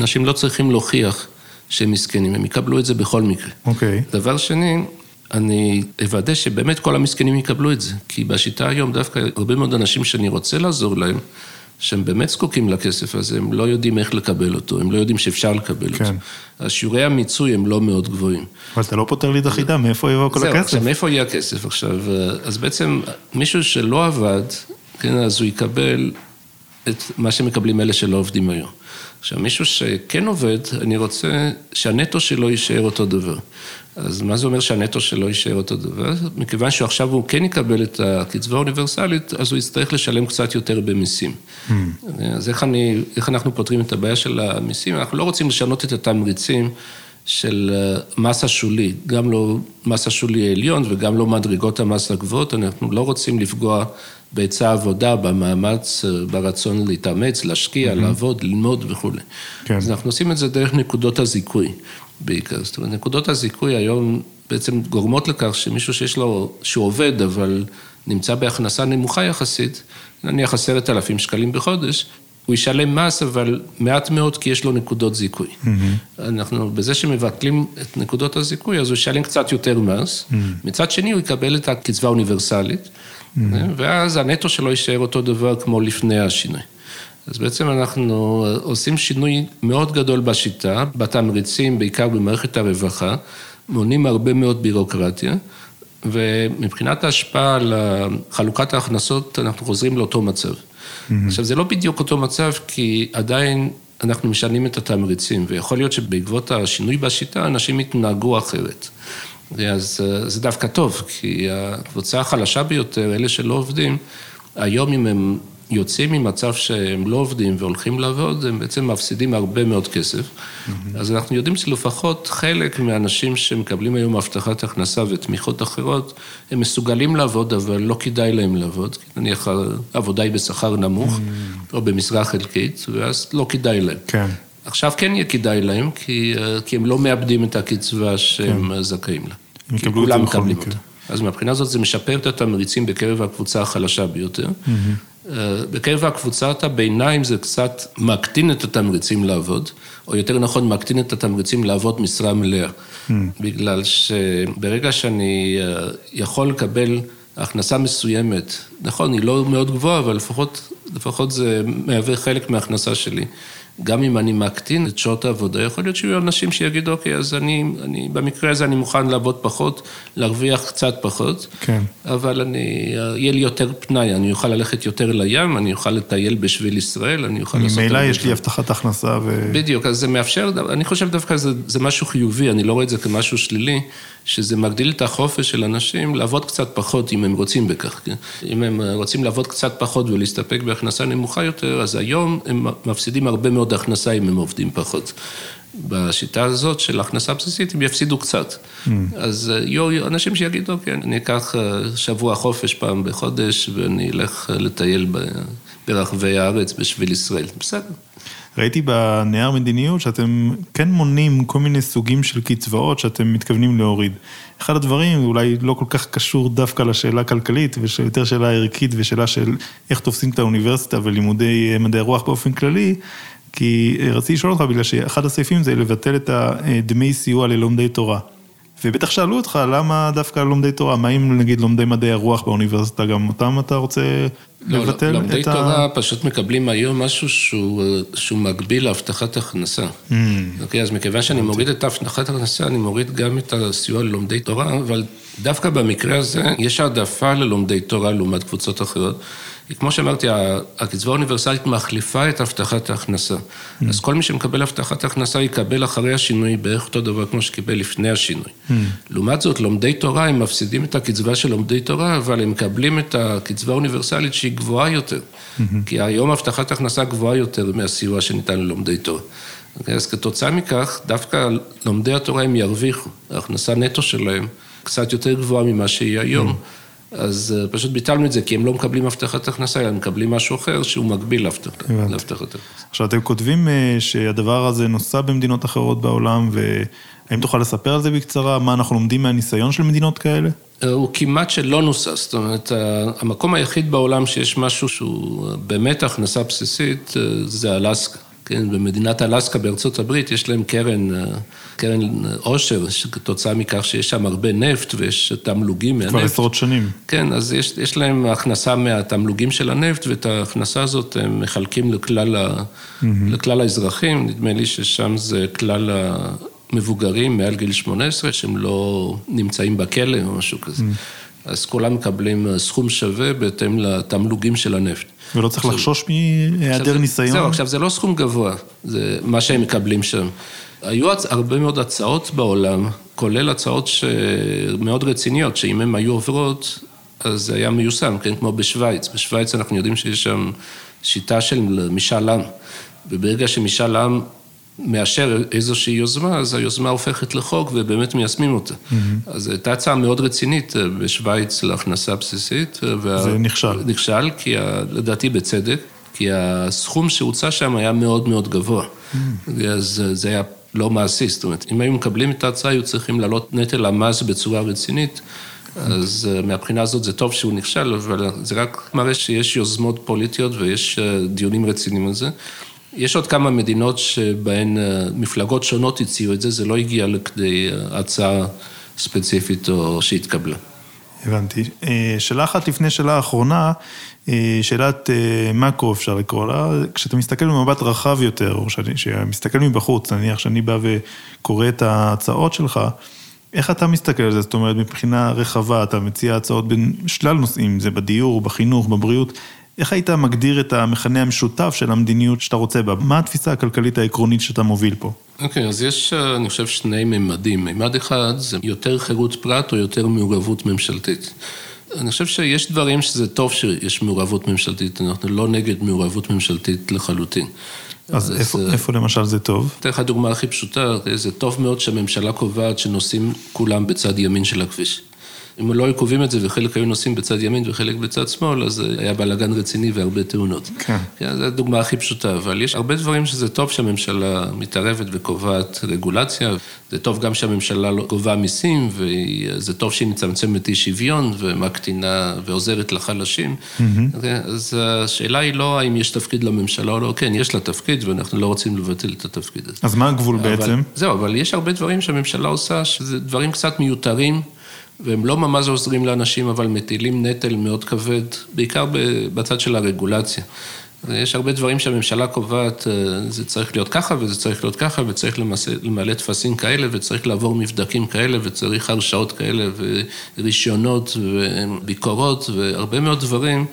אנשים לא צריכים להוכיח שהם מסכנים, הם יקבלו את זה בכל מקרה. אוקיי. Okay. דבר שני, אני אוודא שבאמת כל המסכנים יקבלו את זה. כי בשיטה היום דווקא הרבה מאוד אנשים שאני רוצה לעזור להם, שהם באמת זקוקים לכסף הזה, הם לא יודעים איך לקבל אותו, הם לא יודעים שאפשר לקבל כן. אותו. אז שיעורי המיצוי הם לא מאוד גבוהים. אבל אתה לא פותר לי את החידה, מאיפה יבוא כל הכסף? זהו, עכשיו, מאיפה יהיה הכסף עכשיו? אז בעצם, מישהו שלא עבד, כן, אז הוא יקבל את מה שמקבלים אלה שלא עובדים היום. עכשיו, מישהו שכן עובד, אני רוצה שהנטו שלו יישאר אותו דבר. אז מה זה אומר שהנטו שלו יישאר אותו דבר? מכיוון שעכשיו הוא כן יקבל את הקצבה האוניברסלית, אז הוא יצטרך לשלם קצת יותר במיסים. Mm. אז איך, אני, איך אנחנו פותרים את הבעיה של המיסים? אנחנו לא רוצים לשנות את התמריצים של אה, מס השולי, גם לא מס השולי העליון וגם לא מדרגות המס הגבוהות, אנחנו לא רוצים לפגוע בהיצע העבודה, במאמץ, אה, ברצון להתאמץ, להשקיע, mm-hmm. לעבוד, ללמוד וכולי. כן. אז אנחנו עושים את זה דרך נקודות הזיכוי. בעיקר. זאת אומרת, נקודות הזיכוי היום בעצם גורמות לכך שמישהו שיש לו, שהוא עובד, אבל נמצא בהכנסה נמוכה יחסית, נניח עשרת אלפים שקלים בחודש, הוא ישלם מס, אבל מעט מאוד כי יש לו נקודות זיכוי. Mm-hmm. אנחנו, בזה שמבטלים את נקודות הזיכוי, אז הוא ישלם קצת יותר מס. Mm-hmm. מצד שני, הוא יקבל את הקצבה האוניברסלית, mm-hmm. ואז הנטו שלו יישאר אותו דבר כמו לפני השינוי. אז בעצם אנחנו עושים שינוי מאוד גדול בשיטה, בתמריצים, בעיקר במערכת הרווחה, מונים הרבה מאוד בירוקרטיה, ומבחינת ההשפעה על חלוקת ההכנסות, אנחנו חוזרים לאותו מצב. Mm-hmm. עכשיו, זה לא בדיוק אותו מצב, כי עדיין אנחנו משנים את התמריצים, ויכול להיות שבעקבות השינוי בשיטה, אנשים יתנהגו אחרת. אז זה דווקא טוב, כי הקבוצה החלשה ביותר, אלה שלא עובדים, היום אם הם יוצאים ממצב שהם לא עובדים והולכים לעבוד, הם בעצם מפסידים הרבה מאוד כסף. Mm-hmm. אז אנחנו יודעים שלפחות חלק מהאנשים שמקבלים היום הבטחת הכנסה ותמיכות אחרות, הם מסוגלים לעבוד, אבל לא כדאי להם לעבוד. נניח העבודה היא בשכר נמוך, mm-hmm. או במשרה חלקית, ואז לא כדאי להם. כן. עכשיו כן יהיה כדאי להם, כי, כי הם לא מאבדים את הקצבה שהם כן. זכאים לה. הם יקבלו את זה בכל מקרה. אז מהבחינה הזאת זה משפר את התמריצים בקרב הקבוצה החלשה ביותר. Mm-hmm. אה, בקרב הקבוצת הביניים זה קצת מקטין את התמריצים לעבוד, או יותר נכון, מקטין את התמריצים לעבוד משרה מלאה. Mm. בגלל שברגע שאני אה, יכול לקבל הכנסה מסוימת, נכון, היא לא מאוד גבוהה, אבל לפחות, לפחות זה מהווה חלק מההכנסה שלי. גם אם אני מקטין את שעות העבודה, יכול להיות שיהיו אנשים שיגידו, אוקיי, אז אני, אני, במקרה הזה אני מוכן לעבוד פחות, להרוויח קצת פחות, כן. אבל אני, יהיה לי יותר פנאי, אני אוכל ללכת יותר לים, אני אוכל לטייל בשביל ישראל, אני אוכל לעשות... ממילא יש לי הבטחת הכנסה ו... בדיוק, אז זה מאפשר, אני חושב דווקא זה, זה משהו חיובי, אני לא רואה את זה כמשהו שלילי, שזה מגדיל את החופש של אנשים לעבוד קצת פחות, אם הם רוצים בכך. כן? אם הם רוצים לעבוד קצת פחות ולהסתפק בהכנסה נמוכה יותר, אז היום הם מפסידים הרבה מאוד הכנסה אם הם עובדים פחות. בשיטה הזאת של הכנסה בסיסית, הם יפסידו קצת. Mm. אז אה, יהיו אנשים שיגידו, אוקיי, אני אקח אה, שבוע חופש פעם בחודש ואני אלך אה, לטייל ברחבי הארץ בשביל ישראל. בסדר. ראיתי בנייר מדיניות שאתם כן מונים כל מיני סוגים של קצבאות שאתם מתכוונים להוריד. אחד הדברים, אולי לא כל כך קשור דווקא לשאלה הכלכלית, ויותר שאלה ערכית ושאלה של איך תופסים את האוניברסיטה ולימודי מדעי רוח באופן כללי, כי רציתי לשאול אותך, בגלל שאחד הסעיפים זה לבטל את הדמי סיוע ללומדי תורה. ובטח שאלו אותך, למה דווקא לומדי תורה? מה אם נגיד לומדי מדעי הרוח באוניברסיטה, גם אותם אתה רוצה לא, לבטל לא, את ה... לומדי תורה פשוט מקבלים היום משהו שהוא, שהוא מקביל להבטחת הכנסה. Mm, אוקיי, אז מכיוון שאני מוריד את הבטחת הכנסה, אני מוריד גם את הסיוע ללומדי תורה, אבל דווקא במקרה הזה יש העדפה ללומדי תורה לעומת קבוצות אחרות. כמו שאמרתי, הקצבה האוניברסלית מחליפה את הבטחת ההכנסה. אז כל מי שמקבל הבטחת הכנסה יקבל אחרי השינוי בערך אותו דבר כמו שקיבל לפני השינוי. לעומת זאת, לומדי תורה, הם מפסידים את הקצבה של לומדי תורה, אבל הם מקבלים את הקצבה האוניברסלית שהיא גבוהה יותר. כי היום הבטחת הכנסה גבוהה יותר מהסיוע שניתן ללומדי תורה. אז כתוצאה מכך, דווקא לומדי התורה הם ירוויחו, ההכנסה נטו שלהם קצת יותר גבוהה ממה שהיא היום. אז אה, פשוט ביטלנו את זה, כי הם לא מקבלים הבטחת הכנסה, אלא הם מקבלים משהו אחר שהוא מקביל להבטחת הכנסה. עכשיו, אתם כותבים אה, שהדבר הזה נוסע במדינות אחרות בעולם, והאם תוכל לספר על זה בקצרה? מה אנחנו לומדים מהניסיון של מדינות כאלה? אה, הוא כמעט שלא נוסע, זאת אומרת, המקום היחיד בעולם שיש משהו שהוא באמת הכנסה בסיסית, זה אלסקה. כן, במדינת אלסקה בארצות הברית יש להם קרן, אה, קרן עושר, שכתוצאה מכך שיש שם הרבה נפט ויש תמלוגים מהנפט. כבר עשרות שנים. כן, אז יש, יש להם הכנסה מהתמלוגים של הנפט, ואת ההכנסה הזאת הם מחלקים לכלל, ה, לכלל האזרחים, נדמה לי ששם זה כלל המבוגרים מעל גיל 18, שהם לא נמצאים בכלא או משהו כזה. אז כולם מקבלים סכום שווה בהתאם לתמלוגים של הנפט. ולא צריך עכשיו- לחשוש מהיעדר ניסיון? זהו, עכשיו זה לא סכום גבוה, זה מה שהם מקבלים שם. היו הרבה מאוד הצעות בעולם, כולל הצעות ש... מאוד רציניות, שאם הן היו עוברות, אז זה היה מיושם, כן, כמו בשוויץ. בשוויץ אנחנו יודעים שיש שם שיטה של משאל עם, וברגע שמשאל עם מאשר איזושהי יוזמה, אז היוזמה הופכת לחוק ובאמת מיישמים אותה. אז זו הייתה הצעה מאוד רצינית אה, בשוויץ להכנסה בסיסית. וה... זה נכשל. נכשל, כי ה- לדעתי בצדק, כי הסכום שהוצע שם היה מאוד מאוד גבוה. אז זה היה לא מעשי, זאת אומרת, אם היו מקבלים את ההצעה, היו צריכים להעלות נטל המס בצורה רצינית. אז אה, מהבחינה הזאת זה טוב שהוא נכשל, אבל זה רק מראה שיש יוזמות פוליטיות ויש אה, דיונים רציניים על זה. יש עוד כמה מדינות שבהן אה, מפלגות שונות הציעו את זה, זה לא הגיע לכדי אה, הצעה ספציפית או שהתקבלה. הבנתי. אה, שאלה אחת לפני שאלה אחרונה, שאלת מאקרו אפשר לקרוא לה, כשאתה מסתכל במבט רחב יותר, או שאני- שמסתכל מבחוץ, נניח שאני בא וקורא את ההצעות שלך, איך אתה מסתכל על זה? זאת אומרת, מבחינה רחבה, אתה מציע הצעות בין שלל נושאים, זה בדיור, בחינוך, בבריאות. איך היית מגדיר את המכנה המשותף של המדיניות שאתה רוצה בה? מה התפיסה הכלכלית העקרונית שאתה מוביל פה? אוקיי, okay, אז יש, אה, אני חושב, שני ממדים. ממד אחד זה יותר חירות פרט או יותר מעורבות ממשלתית. אני חושב שיש דברים שזה טוב שיש מעורבות ממשלתית, אנחנו לא נגד מעורבות ממשלתית לחלוטין. אז איפה, אה, איפה למשל זה טוב? אתן לך דוגמה הכי פשוטה, זה טוב מאוד שהממשלה קובעת שנוסעים כולם בצד ימין של הכביש. אם לא היו קובעים את זה וחלק היו נוסעים בצד ימין וחלק בצד שמאל, אז היה בלאגן רציני והרבה תאונות. כן. כן, זו הדוגמה הכי פשוטה, אבל יש הרבה דברים שזה טוב שהממשלה מתערבת וקובעת רגולציה, זה טוב גם שהממשלה לא גובה מיסים, וזה טוב שהיא מצמצמת אי שוויון ומקטינה ועוזרת לחלשים. אז השאלה היא לא האם יש תפקיד לממשלה או לא, כן, יש לה תפקיד ואנחנו לא רוצים לבטל את התפקיד הזה. אז מה הגבול אבל- בעצם? זהו, אבל יש הרבה דברים שהממשלה עושה, שזה דברים קצת מיותרים, והם לא ממש עוזרים לאנשים, אבל מטילים נטל מאוד כבד, בעיקר בצד של הרגולציה. יש הרבה דברים שהממשלה קובעת, אה, זה צריך להיות ככה וזה צריך להיות ככה, וצריך למלא טפסים כאלה, וצריך לעבור מבדקים כאלה, וצריך הרשאות כאלה, ורישיונות, וביקורות, והרבה מאוד דברים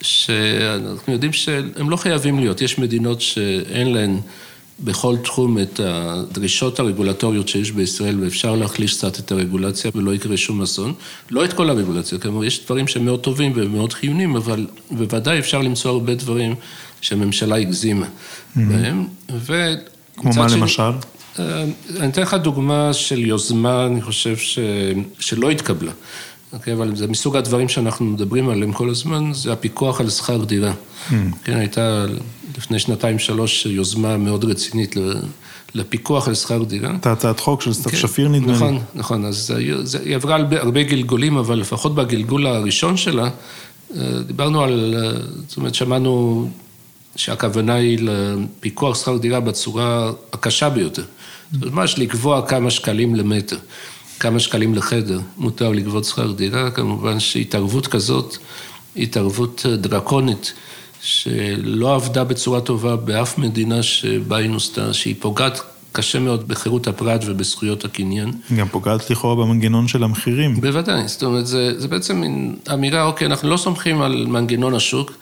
שאנחנו יודעים שהם לא חייבים להיות. יש מדינות שאין להן... בכל תחום את הדרישות הרגולטוריות שיש בישראל, ואפשר להחליש קצת את הרגולציה ולא יקרה שום אסון. לא את כל הרגולציה, כלומר, יש דברים שהם מאוד טובים ומאוד חיוניים, אבל בוודאי אפשר למצוא הרבה דברים שהממשלה הגזימה בהם. ו... כמו מה שני- למשל? אה, אני אתן לך דוגמה של יוזמה, אני חושב, ש... שלא התקבלה. אוקיי, אבל זה מסוג הדברים שאנחנו מדברים עליהם כל הזמן, זה הפיקוח על שכר דירה. כן, הייתה לפני שנתיים-שלוש יוזמה מאוד רצינית לפיקוח על שכר דירה. את הצעת חוק של סתיו כן, שפיר נדמה לי. נכון, נכון, אז זה זה- היא עברה הרבה, הרבה גלגולים, אבל לפחות בגלגול הראשון שלה, אה, דיברנו על, אה, זאת אומרת, שמענו שהכוונה היא לפיקוח שכר דירה בצורה הקשה ביותר. זאת אומרת, ממש לקבוע כמה שקלים למטר. כמה שקלים לחדר מותר לגבות שכר דירה, כמובן שהתערבות כזאת התערבות דרקונית. שלא עבדה בצורה טובה באף מדינה שבה היא נוסדה, שהיא פוגעת קשה מאוד בחירות הפרט ובזכויות הקניין. גם פוגעת לכאורה במנגנון של המחירים. בוודאי, זאת אומרת, זה, זה בעצם מין אמירה, אוקיי, אנחנו לא סומכים על מנגנון השוק.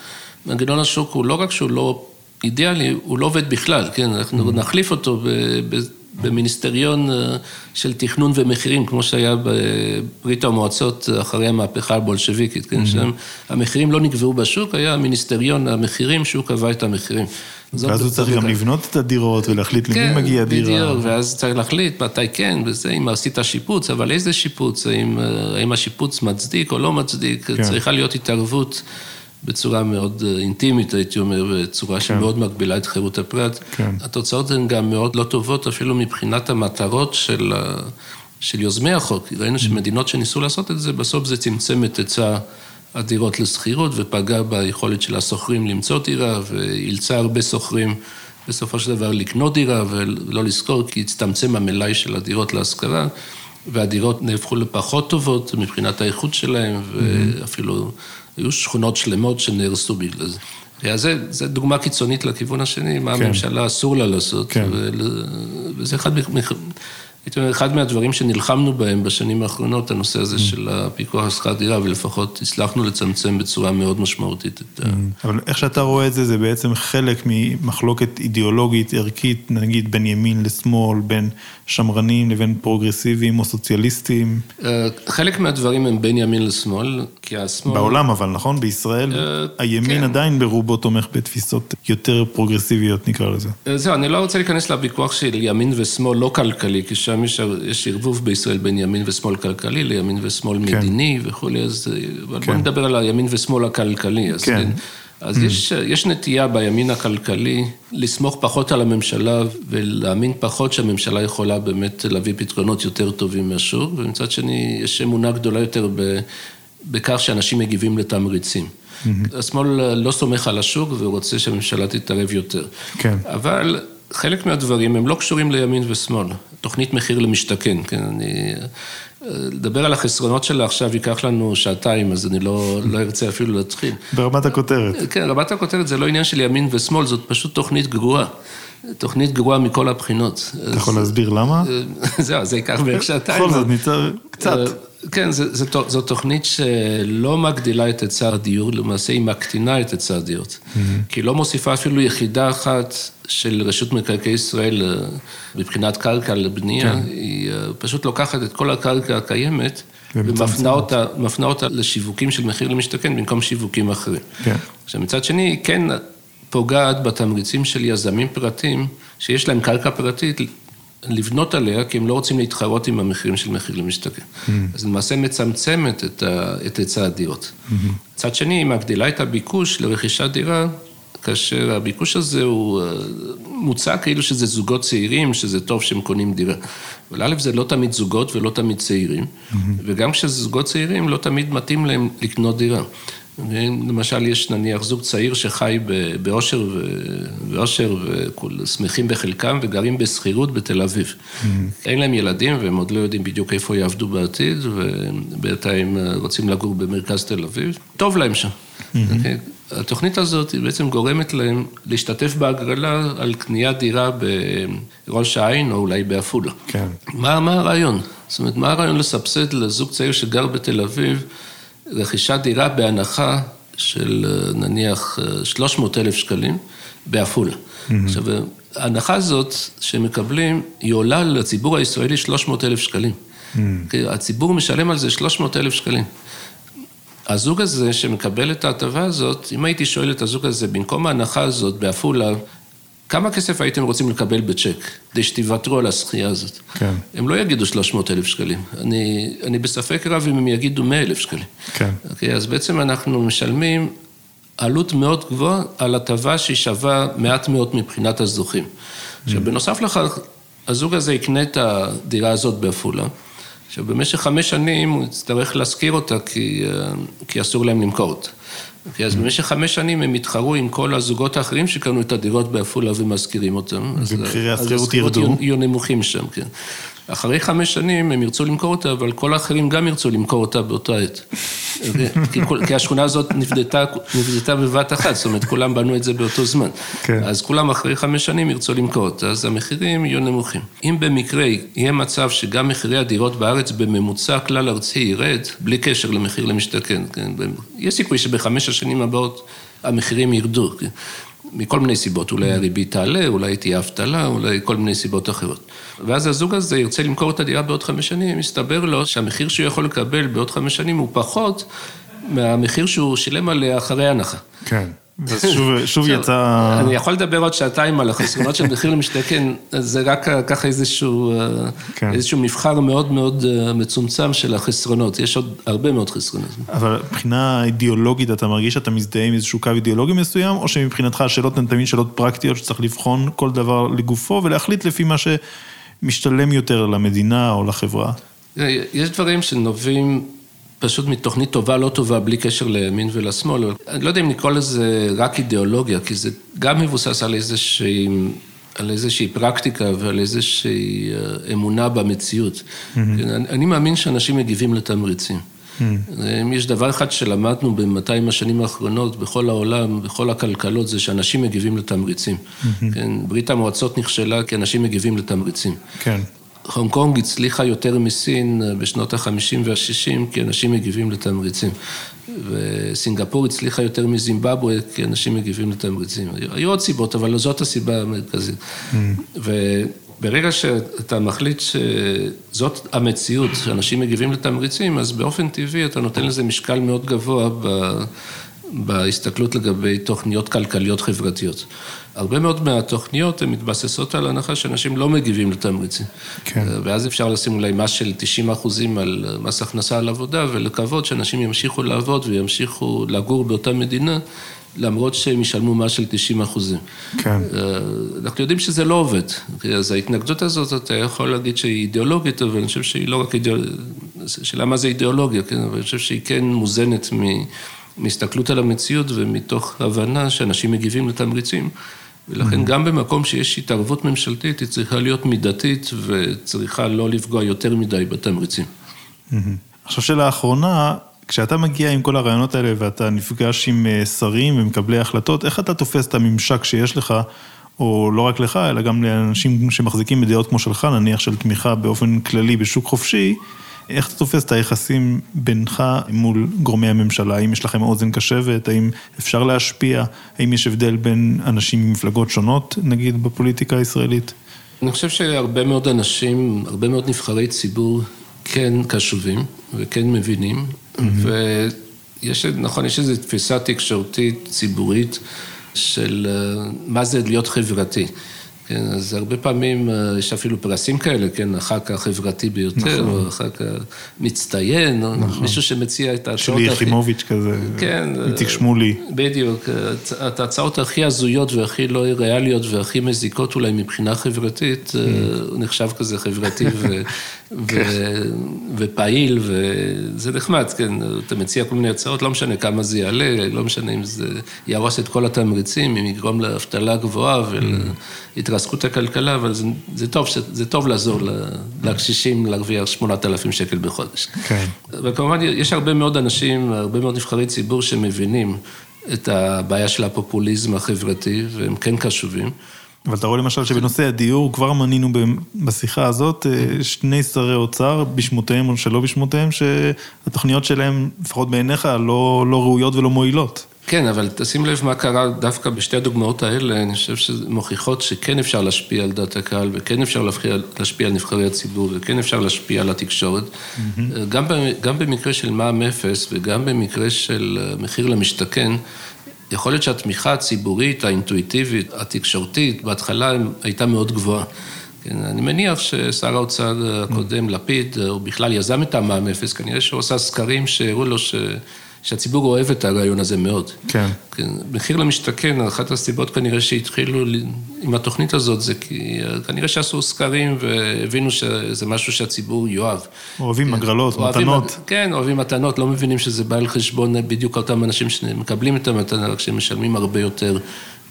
מנגנון השוק הוא לא רק שהוא לא אידיאלי, הוא לא עובד בכלל, כן? אנחנו mm-hmm. נחליף אותו ב, ב, במיניסטריון אה, של תכנון ומחירים, כמו שהיה בברית המועצות אחרי המהפכה הבולשביקית, כן? Mm-hmm. שם המחירים לא נקבעו בשוק, היה מיניסטריון המחירים שהוא קבע את המחירים. ואז הוא צריך גם לבנות את הדירות ולהחליט למי כן, מגיע דירה. כן, בדיוק, ואז צריך להחליט מתי כן, וזה, אם עשית שיפוץ, אבל איזה שיפוץ, האם, אה, האם השיפוץ מצדיק או לא מצדיק, כן. צריכה להיות התערבות. בצורה מאוד אה, אינטימית, הייתי אומר, בצורה כן. שמאוד מגבילה את חירות הפרט. כן. התוצאות הן גם מאוד לא טובות, אפילו מבחינת המטרות של, של יוזמי החוק. ראינו. שמדינות שניסו לעשות את זה, בסוף זה צמצם את היצע הדירות לשכירות ופגע ביכולת של השוכרים למצוא דירה, ואילצה הרבה שוכרים בסופו של דבר לקנות דירה ולא לשכור, כי הצטמצם המלאי של הדירות להשכרה. והדירות נהפכו לפחות טובות מבחינת האיכות שלהן. ואפילו היו שכונות שלמות שנהרסו בגלל זה. אז זה, זה דוגמה קיצונית לכיוון השני, מה כן. הממשלה אסור לה לעשות, כן. וזה אחד הייתי אומר, אחד מהדברים שנלחמנו בהם בשנים האחרונות, הנושא הזה mm. של הפיקוח על שכר דירה, ולפחות הצלחנו לצמצם בצורה מאוד משמעותית את ה... Mm. אבל איך שאתה רואה את זה, זה בעצם חלק ממחלוקת אידיאולוגית, ערכית, נגיד בין ימין לשמאל, בין שמרנים לבין פרוגרסיביים או סוציאליסטים. אה, חלק מהדברים הם בין ימין לשמאל, כי השמאל... בעולם אבל, נכון? בישראל אה, הימין כן. עדיין ברובו תומך בתפיסות יותר פרוגרסיביות, נקרא לזה. אה, זהו, אני לא רוצה להיכנס לוויכוח של ימין ושמאל לא כלכלי, כי שם יש, יש ערבוב בישראל בין ימין ושמאל כלכלי לימין ושמאל כן. מדיני וכולי, אז כן. בואו נדבר על הימין ושמאל הכלכלי. אז כן. כן. אז mm. יש, יש נטייה בימין הכלכלי לסמוך פחות על הממשלה ולהאמין פחות שהממשלה יכולה באמת להביא פתרונות יותר טובים מהשוק, ומצד שני יש אמונה גדולה יותר ב, בכך שאנשים מגיבים לתמריצים. Mm-hmm. השמאל לא סומך על השוק ורוצה שהממשלה תתערב יותר. כן. אבל חלק מהדברים הם לא קשורים לימין ושמאל. תוכנית מחיר למשתכן, כן, אני... לדבר על החסרונות שלה עכשיו ייקח לנו שעתיים, אז אני לא, לא ארצה אפילו להתחיל. ברמת הכותרת. כן, רמת הכותרת זה לא עניין של ימין ושמאל, זאת פשוט תוכנית גרועה. תוכנית גרועה מכל הבחינות. אתה יכול להסביר למה? זהו, זה ייקח בערך שעתיים. בכל זאת, ניצר קצת. כן, זו תוכנית שלא מגדילה את היצע הדיור, למעשה היא מקטינה את היצע הדיור. כי היא לא מוסיפה אפילו יחידה אחת של רשות מקרקעי ישראל אה, מבחינת קרקע לבנייה, כן. היא אה, פשוט לוקחת את כל הקרקע הקיימת ומפנה אותה, אותה לשיווקים של מחיר למשתכן במקום שיווקים אחרים. כן. עכשיו, מצד שני, היא כן פוגעת בתמריצים של יזמים פרטיים, שיש להם קרקע פרטית, לבנות עליה, כי הם לא רוצים להתחרות עם המחירים של מחיר למשתכן. Mm-hmm. אז למעשה מצמצמת את היצע הדירות. Mm-hmm. מצד שני, היא מגדילה את הביקוש לרכישת דירה כאשר הביקוש הזה הוא אה, מוצע כאילו שזה זוגות צעירים, שזה טוב שהם קונים דירה. אבל א', זה לא תמיד זוגות ולא תמיד צעירים, mm-hmm. וגם כשזה זוגות צעירים, לא תמיד מתאים להם לקנות דירה. למשל, יש נניח זוג צעיר שחי באושר ואושר ושמחים בחלקם וגרים בשכירות בתל אביב. Mm-hmm. אין להם ילדים והם עוד לא יודעים בדיוק איפה יעבדו בעתיד, ובינתיים רוצים לגור במרכז תל אביב. טוב להם שם. Mm-hmm. התוכנית הזאת היא בעצם גורמת להם להשתתף בהגרלה על קניית דירה בראש העין או אולי בעפולה. כן. מה, מה הרעיון? זאת אומרת, מה הרעיון לסבסד לזוג צעיר שגר בתל אביב רכישת דירה בהנחה של נניח 300 אלף שקלים בעפולה. Mm-hmm. עכשיו, ההנחה הזאת שמקבלים, היא עולה לציבור הישראלי 300 אלף שקלים. Mm-hmm. הציבור משלם על זה 300 אלף שקלים. הזוג הזה שמקבל את ההטבה הזאת, אם הייתי שואל את הזוג הזה, במקום ההנחה הזאת בעפולה, כמה כסף הייתם רוצים לקבל בצ'ק, כדי שתוותרו על הזכייה הזאת? כן. הם לא יגידו 300 אלף שקלים. אני, אני בספק רב אם הם יגידו 100 אלף שקלים. כן. אוקיי, אז בעצם אנחנו משלמים עלות מאוד גבוהה על הטבה שהיא שווה מעט מאוד מבחינת הזוכים. עכשיו, mm. בנוסף לכך, הזוג הזה יקנה את הדירה הזאת בעפולה. עכשיו, במשך חמש שנים הוא יצטרך להשכיר אותה כי, אה, כי אסור להם למכור אותה. כי אז במשך חמש שנים הם התחרו עם כל הזוגות האחרים שקנו את הדירות בעפולה ומשכירים אותם. ומחירי השכירות ירדו. יהיו נמוכים שם, כן. אחרי חמש שנים הם ירצו למכור אותה, אבל כל האחרים גם ירצו למכור אותה באותה עת. כי, כי השכונה הזאת נבדתה, נבדתה בבת אחת, זאת אומרת, כולם בנו את זה באותו זמן. כן. אז כולם אחרי חמש שנים ירצו למכור אותה, אז המחירים יהיו נמוכים. אם במקרה יהיה מצב שגם מחירי הדירות בארץ בממוצע כלל ארצי ירד, בלי קשר למחיר למשתכן, כן, יש סיכוי שבחמש השנים הבאות המחירים ירדו. כן? מכל מיני סיבות, אולי הריבית תעלה, אולי תהיה אבטלה, אולי כל מיני סיבות אחרות. ואז הזוג הזה ירצה למכור את הדירה בעוד חמש שנים, יסתבר לו שהמחיר שהוא יכול לקבל בעוד חמש שנים הוא פחות מהמחיר שהוא שילם עליה אחרי הנחה. כן. אז שוב, שוב יצא... אני יכול לדבר עוד שעתיים על החסרונות של מחיר למשתכן, זה רק ככה איזשהו, כן. איזשהו מבחר מאוד מאוד אה, מצומצם של החסרונות, יש עוד הרבה מאוד חסרונות. אבל מבחינה אידיאולוגית אתה מרגיש שאתה מזדהה עם איזשהו קו אידיאולוגי מסוים, או שמבחינתך השאלות הן תמיד שאלות פרקטיות שצריך לבחון כל דבר לגופו ולהחליט לפי מה שמשתלם יותר למדינה או לחברה? יש דברים שנובעים... פשוט מתוכנית טובה, לא טובה, בלי קשר לימין ולשמאל. אני לא יודע אם לקרוא לזה רק אידיאולוגיה, כי זה גם מבוסס על איזושהי, על איזושהי פרקטיקה ועל איזושהי אה, אמונה במציאות. Mm-hmm. אני, אני מאמין שאנשים מגיבים לתמריצים. Mm. אם יש דבר אחד שלמדנו ב-200 השנים האחרונות בכל העולם, בכל הכלכלות, זה שאנשים מגיבים לתמריצים. Mm-hmm. כן, ברית המועצות נכשלה כי אנשים מגיבים לתמריצים. כן. הונג קונג הצליחה יותר מסין בשנות ה-50 וה-60 כי אנשים מגיבים לתמריצים. וסינגפור הצליחה יותר מזימבבואה כי אנשים מגיבים לתמריצים. היו עוד סיבות, אבל זאת הסיבה המרכזית. Mm. וברגע שאתה מחליט שזאת המציאות, שאנשים מגיבים לתמריצים, אז באופן טבעי אתה נותן לזה משקל מאוד גבוה בהסתכלות לגבי תוכניות כלכליות חברתיות. הרבה מאוד מהתוכניות הן מתבססות על הנחה שאנשים לא מגיבים לתמריצים. כן. ואז אפשר לשים אולי מס של 90 אחוזים על מס הכנסה על עבודה, ולקוות שאנשים ימשיכו לעבוד וימשיכו לגור באותה מדינה, למרות שהם ישלמו מס של 90 אחוזים. כן. אה, אנחנו יודעים שזה לא עובד. אז ההתנגדות הזאת, אתה יכול להגיד שהיא אידיאולוגית, אבל אני חושב שהיא לא רק אידיאולוגית, שאלה מה זה אידיאולוגיה, כן? אבל אני חושב שהיא כן מוזנת מ... מהסתכלות על המציאות ומתוך הבנה שאנשים מגיבים לתמריצים. ולכן mm-hmm. גם במקום שיש התערבות ממשלתית, היא צריכה להיות מידתית וצריכה לא לפגוע יותר מדי בתמריצים. Mm-hmm. עכשיו שאלה אחרונה, כשאתה מגיע עם כל הרעיונות האלה ואתה נפגש עם אה, שרים ומקבלי החלטות, איך אתה תופס את הממשק שיש לך, או לא רק לך, אלא גם לאנשים שמחזיקים בדעות כמו שלך, נניח של תמיכה באופן כללי בשוק חופשי, איך אתה תופס את היחסים בינך מול גורמי הממשלה? האם יש לכם אוזן קשבת? האם אפשר להשפיע? האם יש הבדל בין אנשים ממפלגות שונות, נגיד, בפוליטיקה הישראלית? אני חושב שהרבה מאוד אנשים, הרבה מאוד נבחרי ציבור כן קשובים וכן מבינים, mm-hmm. ויש, נכון, יש איזו תפיסה תקשורתית ציבורית של אה, מה זה להיות חברתי. כן, אז הרבה פעמים אה, יש אפילו פרסים כאלה, כן, הח"כ החברתי ביותר, נכון. הח"כ המצטיין, נכון. מישהו שמציע את ההצעות... שלי יחימוביץ' כזה, כן, איציק שמולי. בדיוק, את ההצעות הכי הזויות והכי לא ריאליות והכי מזיקות אולי מבחינה חברתית, אה, mm. הוא נחשב כזה חברתי ו... כן. ופעיל, וזה נחמד, כן, אתה מציע כל מיני הצעות, לא משנה כמה זה יעלה, לא משנה אם זה יהרוס את כל התמריצים, אם יגרום לאבטלה גבוהה ולהתרסקות הכלכלה, אבל זה, זה טוב, זה טוב לעזור לקשישים להרוויח 8,000 שקל בחודש. כן. וכמובן, יש הרבה מאוד אנשים, הרבה מאוד נבחרי ציבור שמבינים את הבעיה של הפופוליזם החברתי, והם כן קשובים. אבל אתה רואה למשל שבנושא הדיור, כבר מנינו בשיחה הזאת אה, שני שרי אוצר, בשמותיהם או שלא בשמותיהם, שהתוכניות שלהם, לפחות בעיניך, לא, לא ראויות ולא מועילות. כן, אבל תשים לב מה קרה דווקא בשתי הדוגמאות האלה, אני חושב שמוכיחות שכן אפשר להשפיע על דעת הקהל, וכן אפשר להשפיע, על נבחרי הציבור, וכן אפשר להשפיע על התקשורת. Mm-hmm. גם, גם במקרה של מע"מ אפס, וגם במקרה של אה, מחיר למשתכן, יכול להיות שהתמיכה הציבורית, האינטואיטיבית, התקשורתית, בהתחלה הייתה מאוד גבוהה. כן, אני מניח ששר האוצר הקודם, לפיד, הוא בכלל יזם את המע"מ אפס, כנראה שהוא עשה סקרים שהראו לו ש... שהציבור אוהב את הרעיון הזה מאוד. כן. כן. מחיר למשתכן, אחת הסיבות כנראה שהתחילו עם התוכנית הזאת, זה כי כנראה שעשו סקרים והבינו שזה משהו שהציבור יאהב. אוהבים כן. הגרלות, מתנות. כן, אוהבים מתנות, לא מבינים שזה בא על חשבון בדיוק אותם אנשים שמקבלים את המתנה, רק שהם משלמים הרבה יותר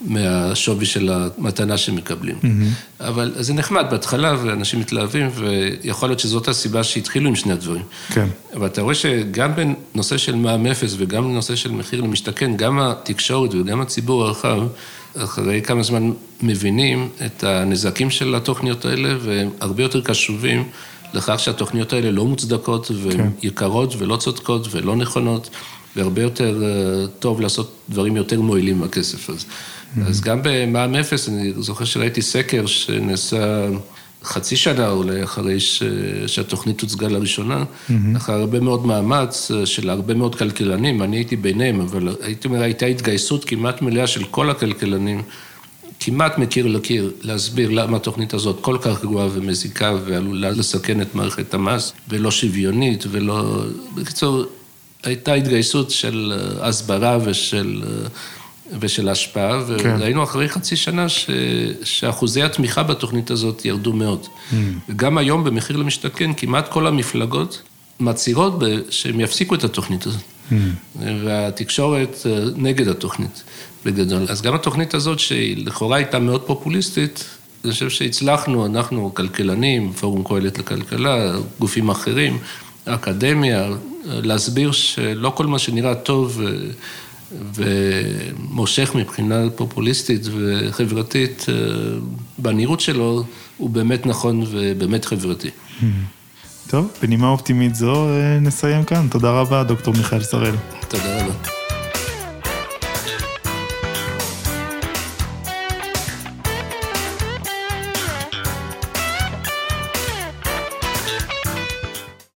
מהשווי של המתנה שמקבלים. Mm-hmm. אבל זה נחמד בהתחלה, ואנשים מתלהבים, ויכול להיות שזאת הסיבה שהתחילו עם שני הדברים. כן. אבל אתה רואה שגם בנושא של מע"מ אפס וגם בנושא של מחיר למשתכן, גם התקשורת וגם הציבור הרחב, אחרי כמה זמן מבינים את הנזקים של התוכניות האלה, והם הרבה יותר קשובים לכך שהתוכניות האלה לא מוצדקות, והן כן. יקרות ולא צודקות ולא נכונות, והרבה יותר אה, טוב לעשות דברים יותר מועילים בכסף הזה. Mm-hmm. אז גם במע"מ אפס, אני זוכר שראיתי סקר שנעשה חצי שנה אולי אחרי ש... שהתוכנית הוצגה לראשונה, mm-hmm. אחרי הרבה מאוד מאמץ אה, של הרבה מאוד כלכלנים, אני הייתי ביניהם, אבל הייתי אומר, הייתה התגייסות כמעט מלאה של כל הכלכלנים. כמעט מקיר לקיר להסביר למה התוכנית הזאת כל כך גרועה ומזיקה ועלולה לסכן את מערכת המס ולא שוויונית ולא... בקיצור, הייתה התגייסות של אה, הסברה ושל, אה, ושל השפעה, כן. וראינו אחרי חצי שנה ש, שאחוזי התמיכה בתוכנית הזאת ירדו מאוד. Mm. וגם היום במחיר למשתכן כמעט כל המפלגות מצהירות שהם יפסיקו את התוכנית הזאת. Mm. והתקשורת אה, נגד התוכנית. בגדול. אז גם התוכנית הזאת, שהיא לכאורה הייתה מאוד פופוליסטית, אני חושב שהצלחנו, אנחנו כלכלנים, פורום קהלת לכלכלה, גופים אחרים, האקדמיה, להסביר שלא כל מה שנראה טוב ומושך מבחינה פופוליסטית וחברתית, בנראות שלו, הוא באמת נכון ובאמת חברתי. טוב, בנימה אופטימית זו נסיים כאן. תודה רבה, דוקטור מיכאל שראל. תודה רבה.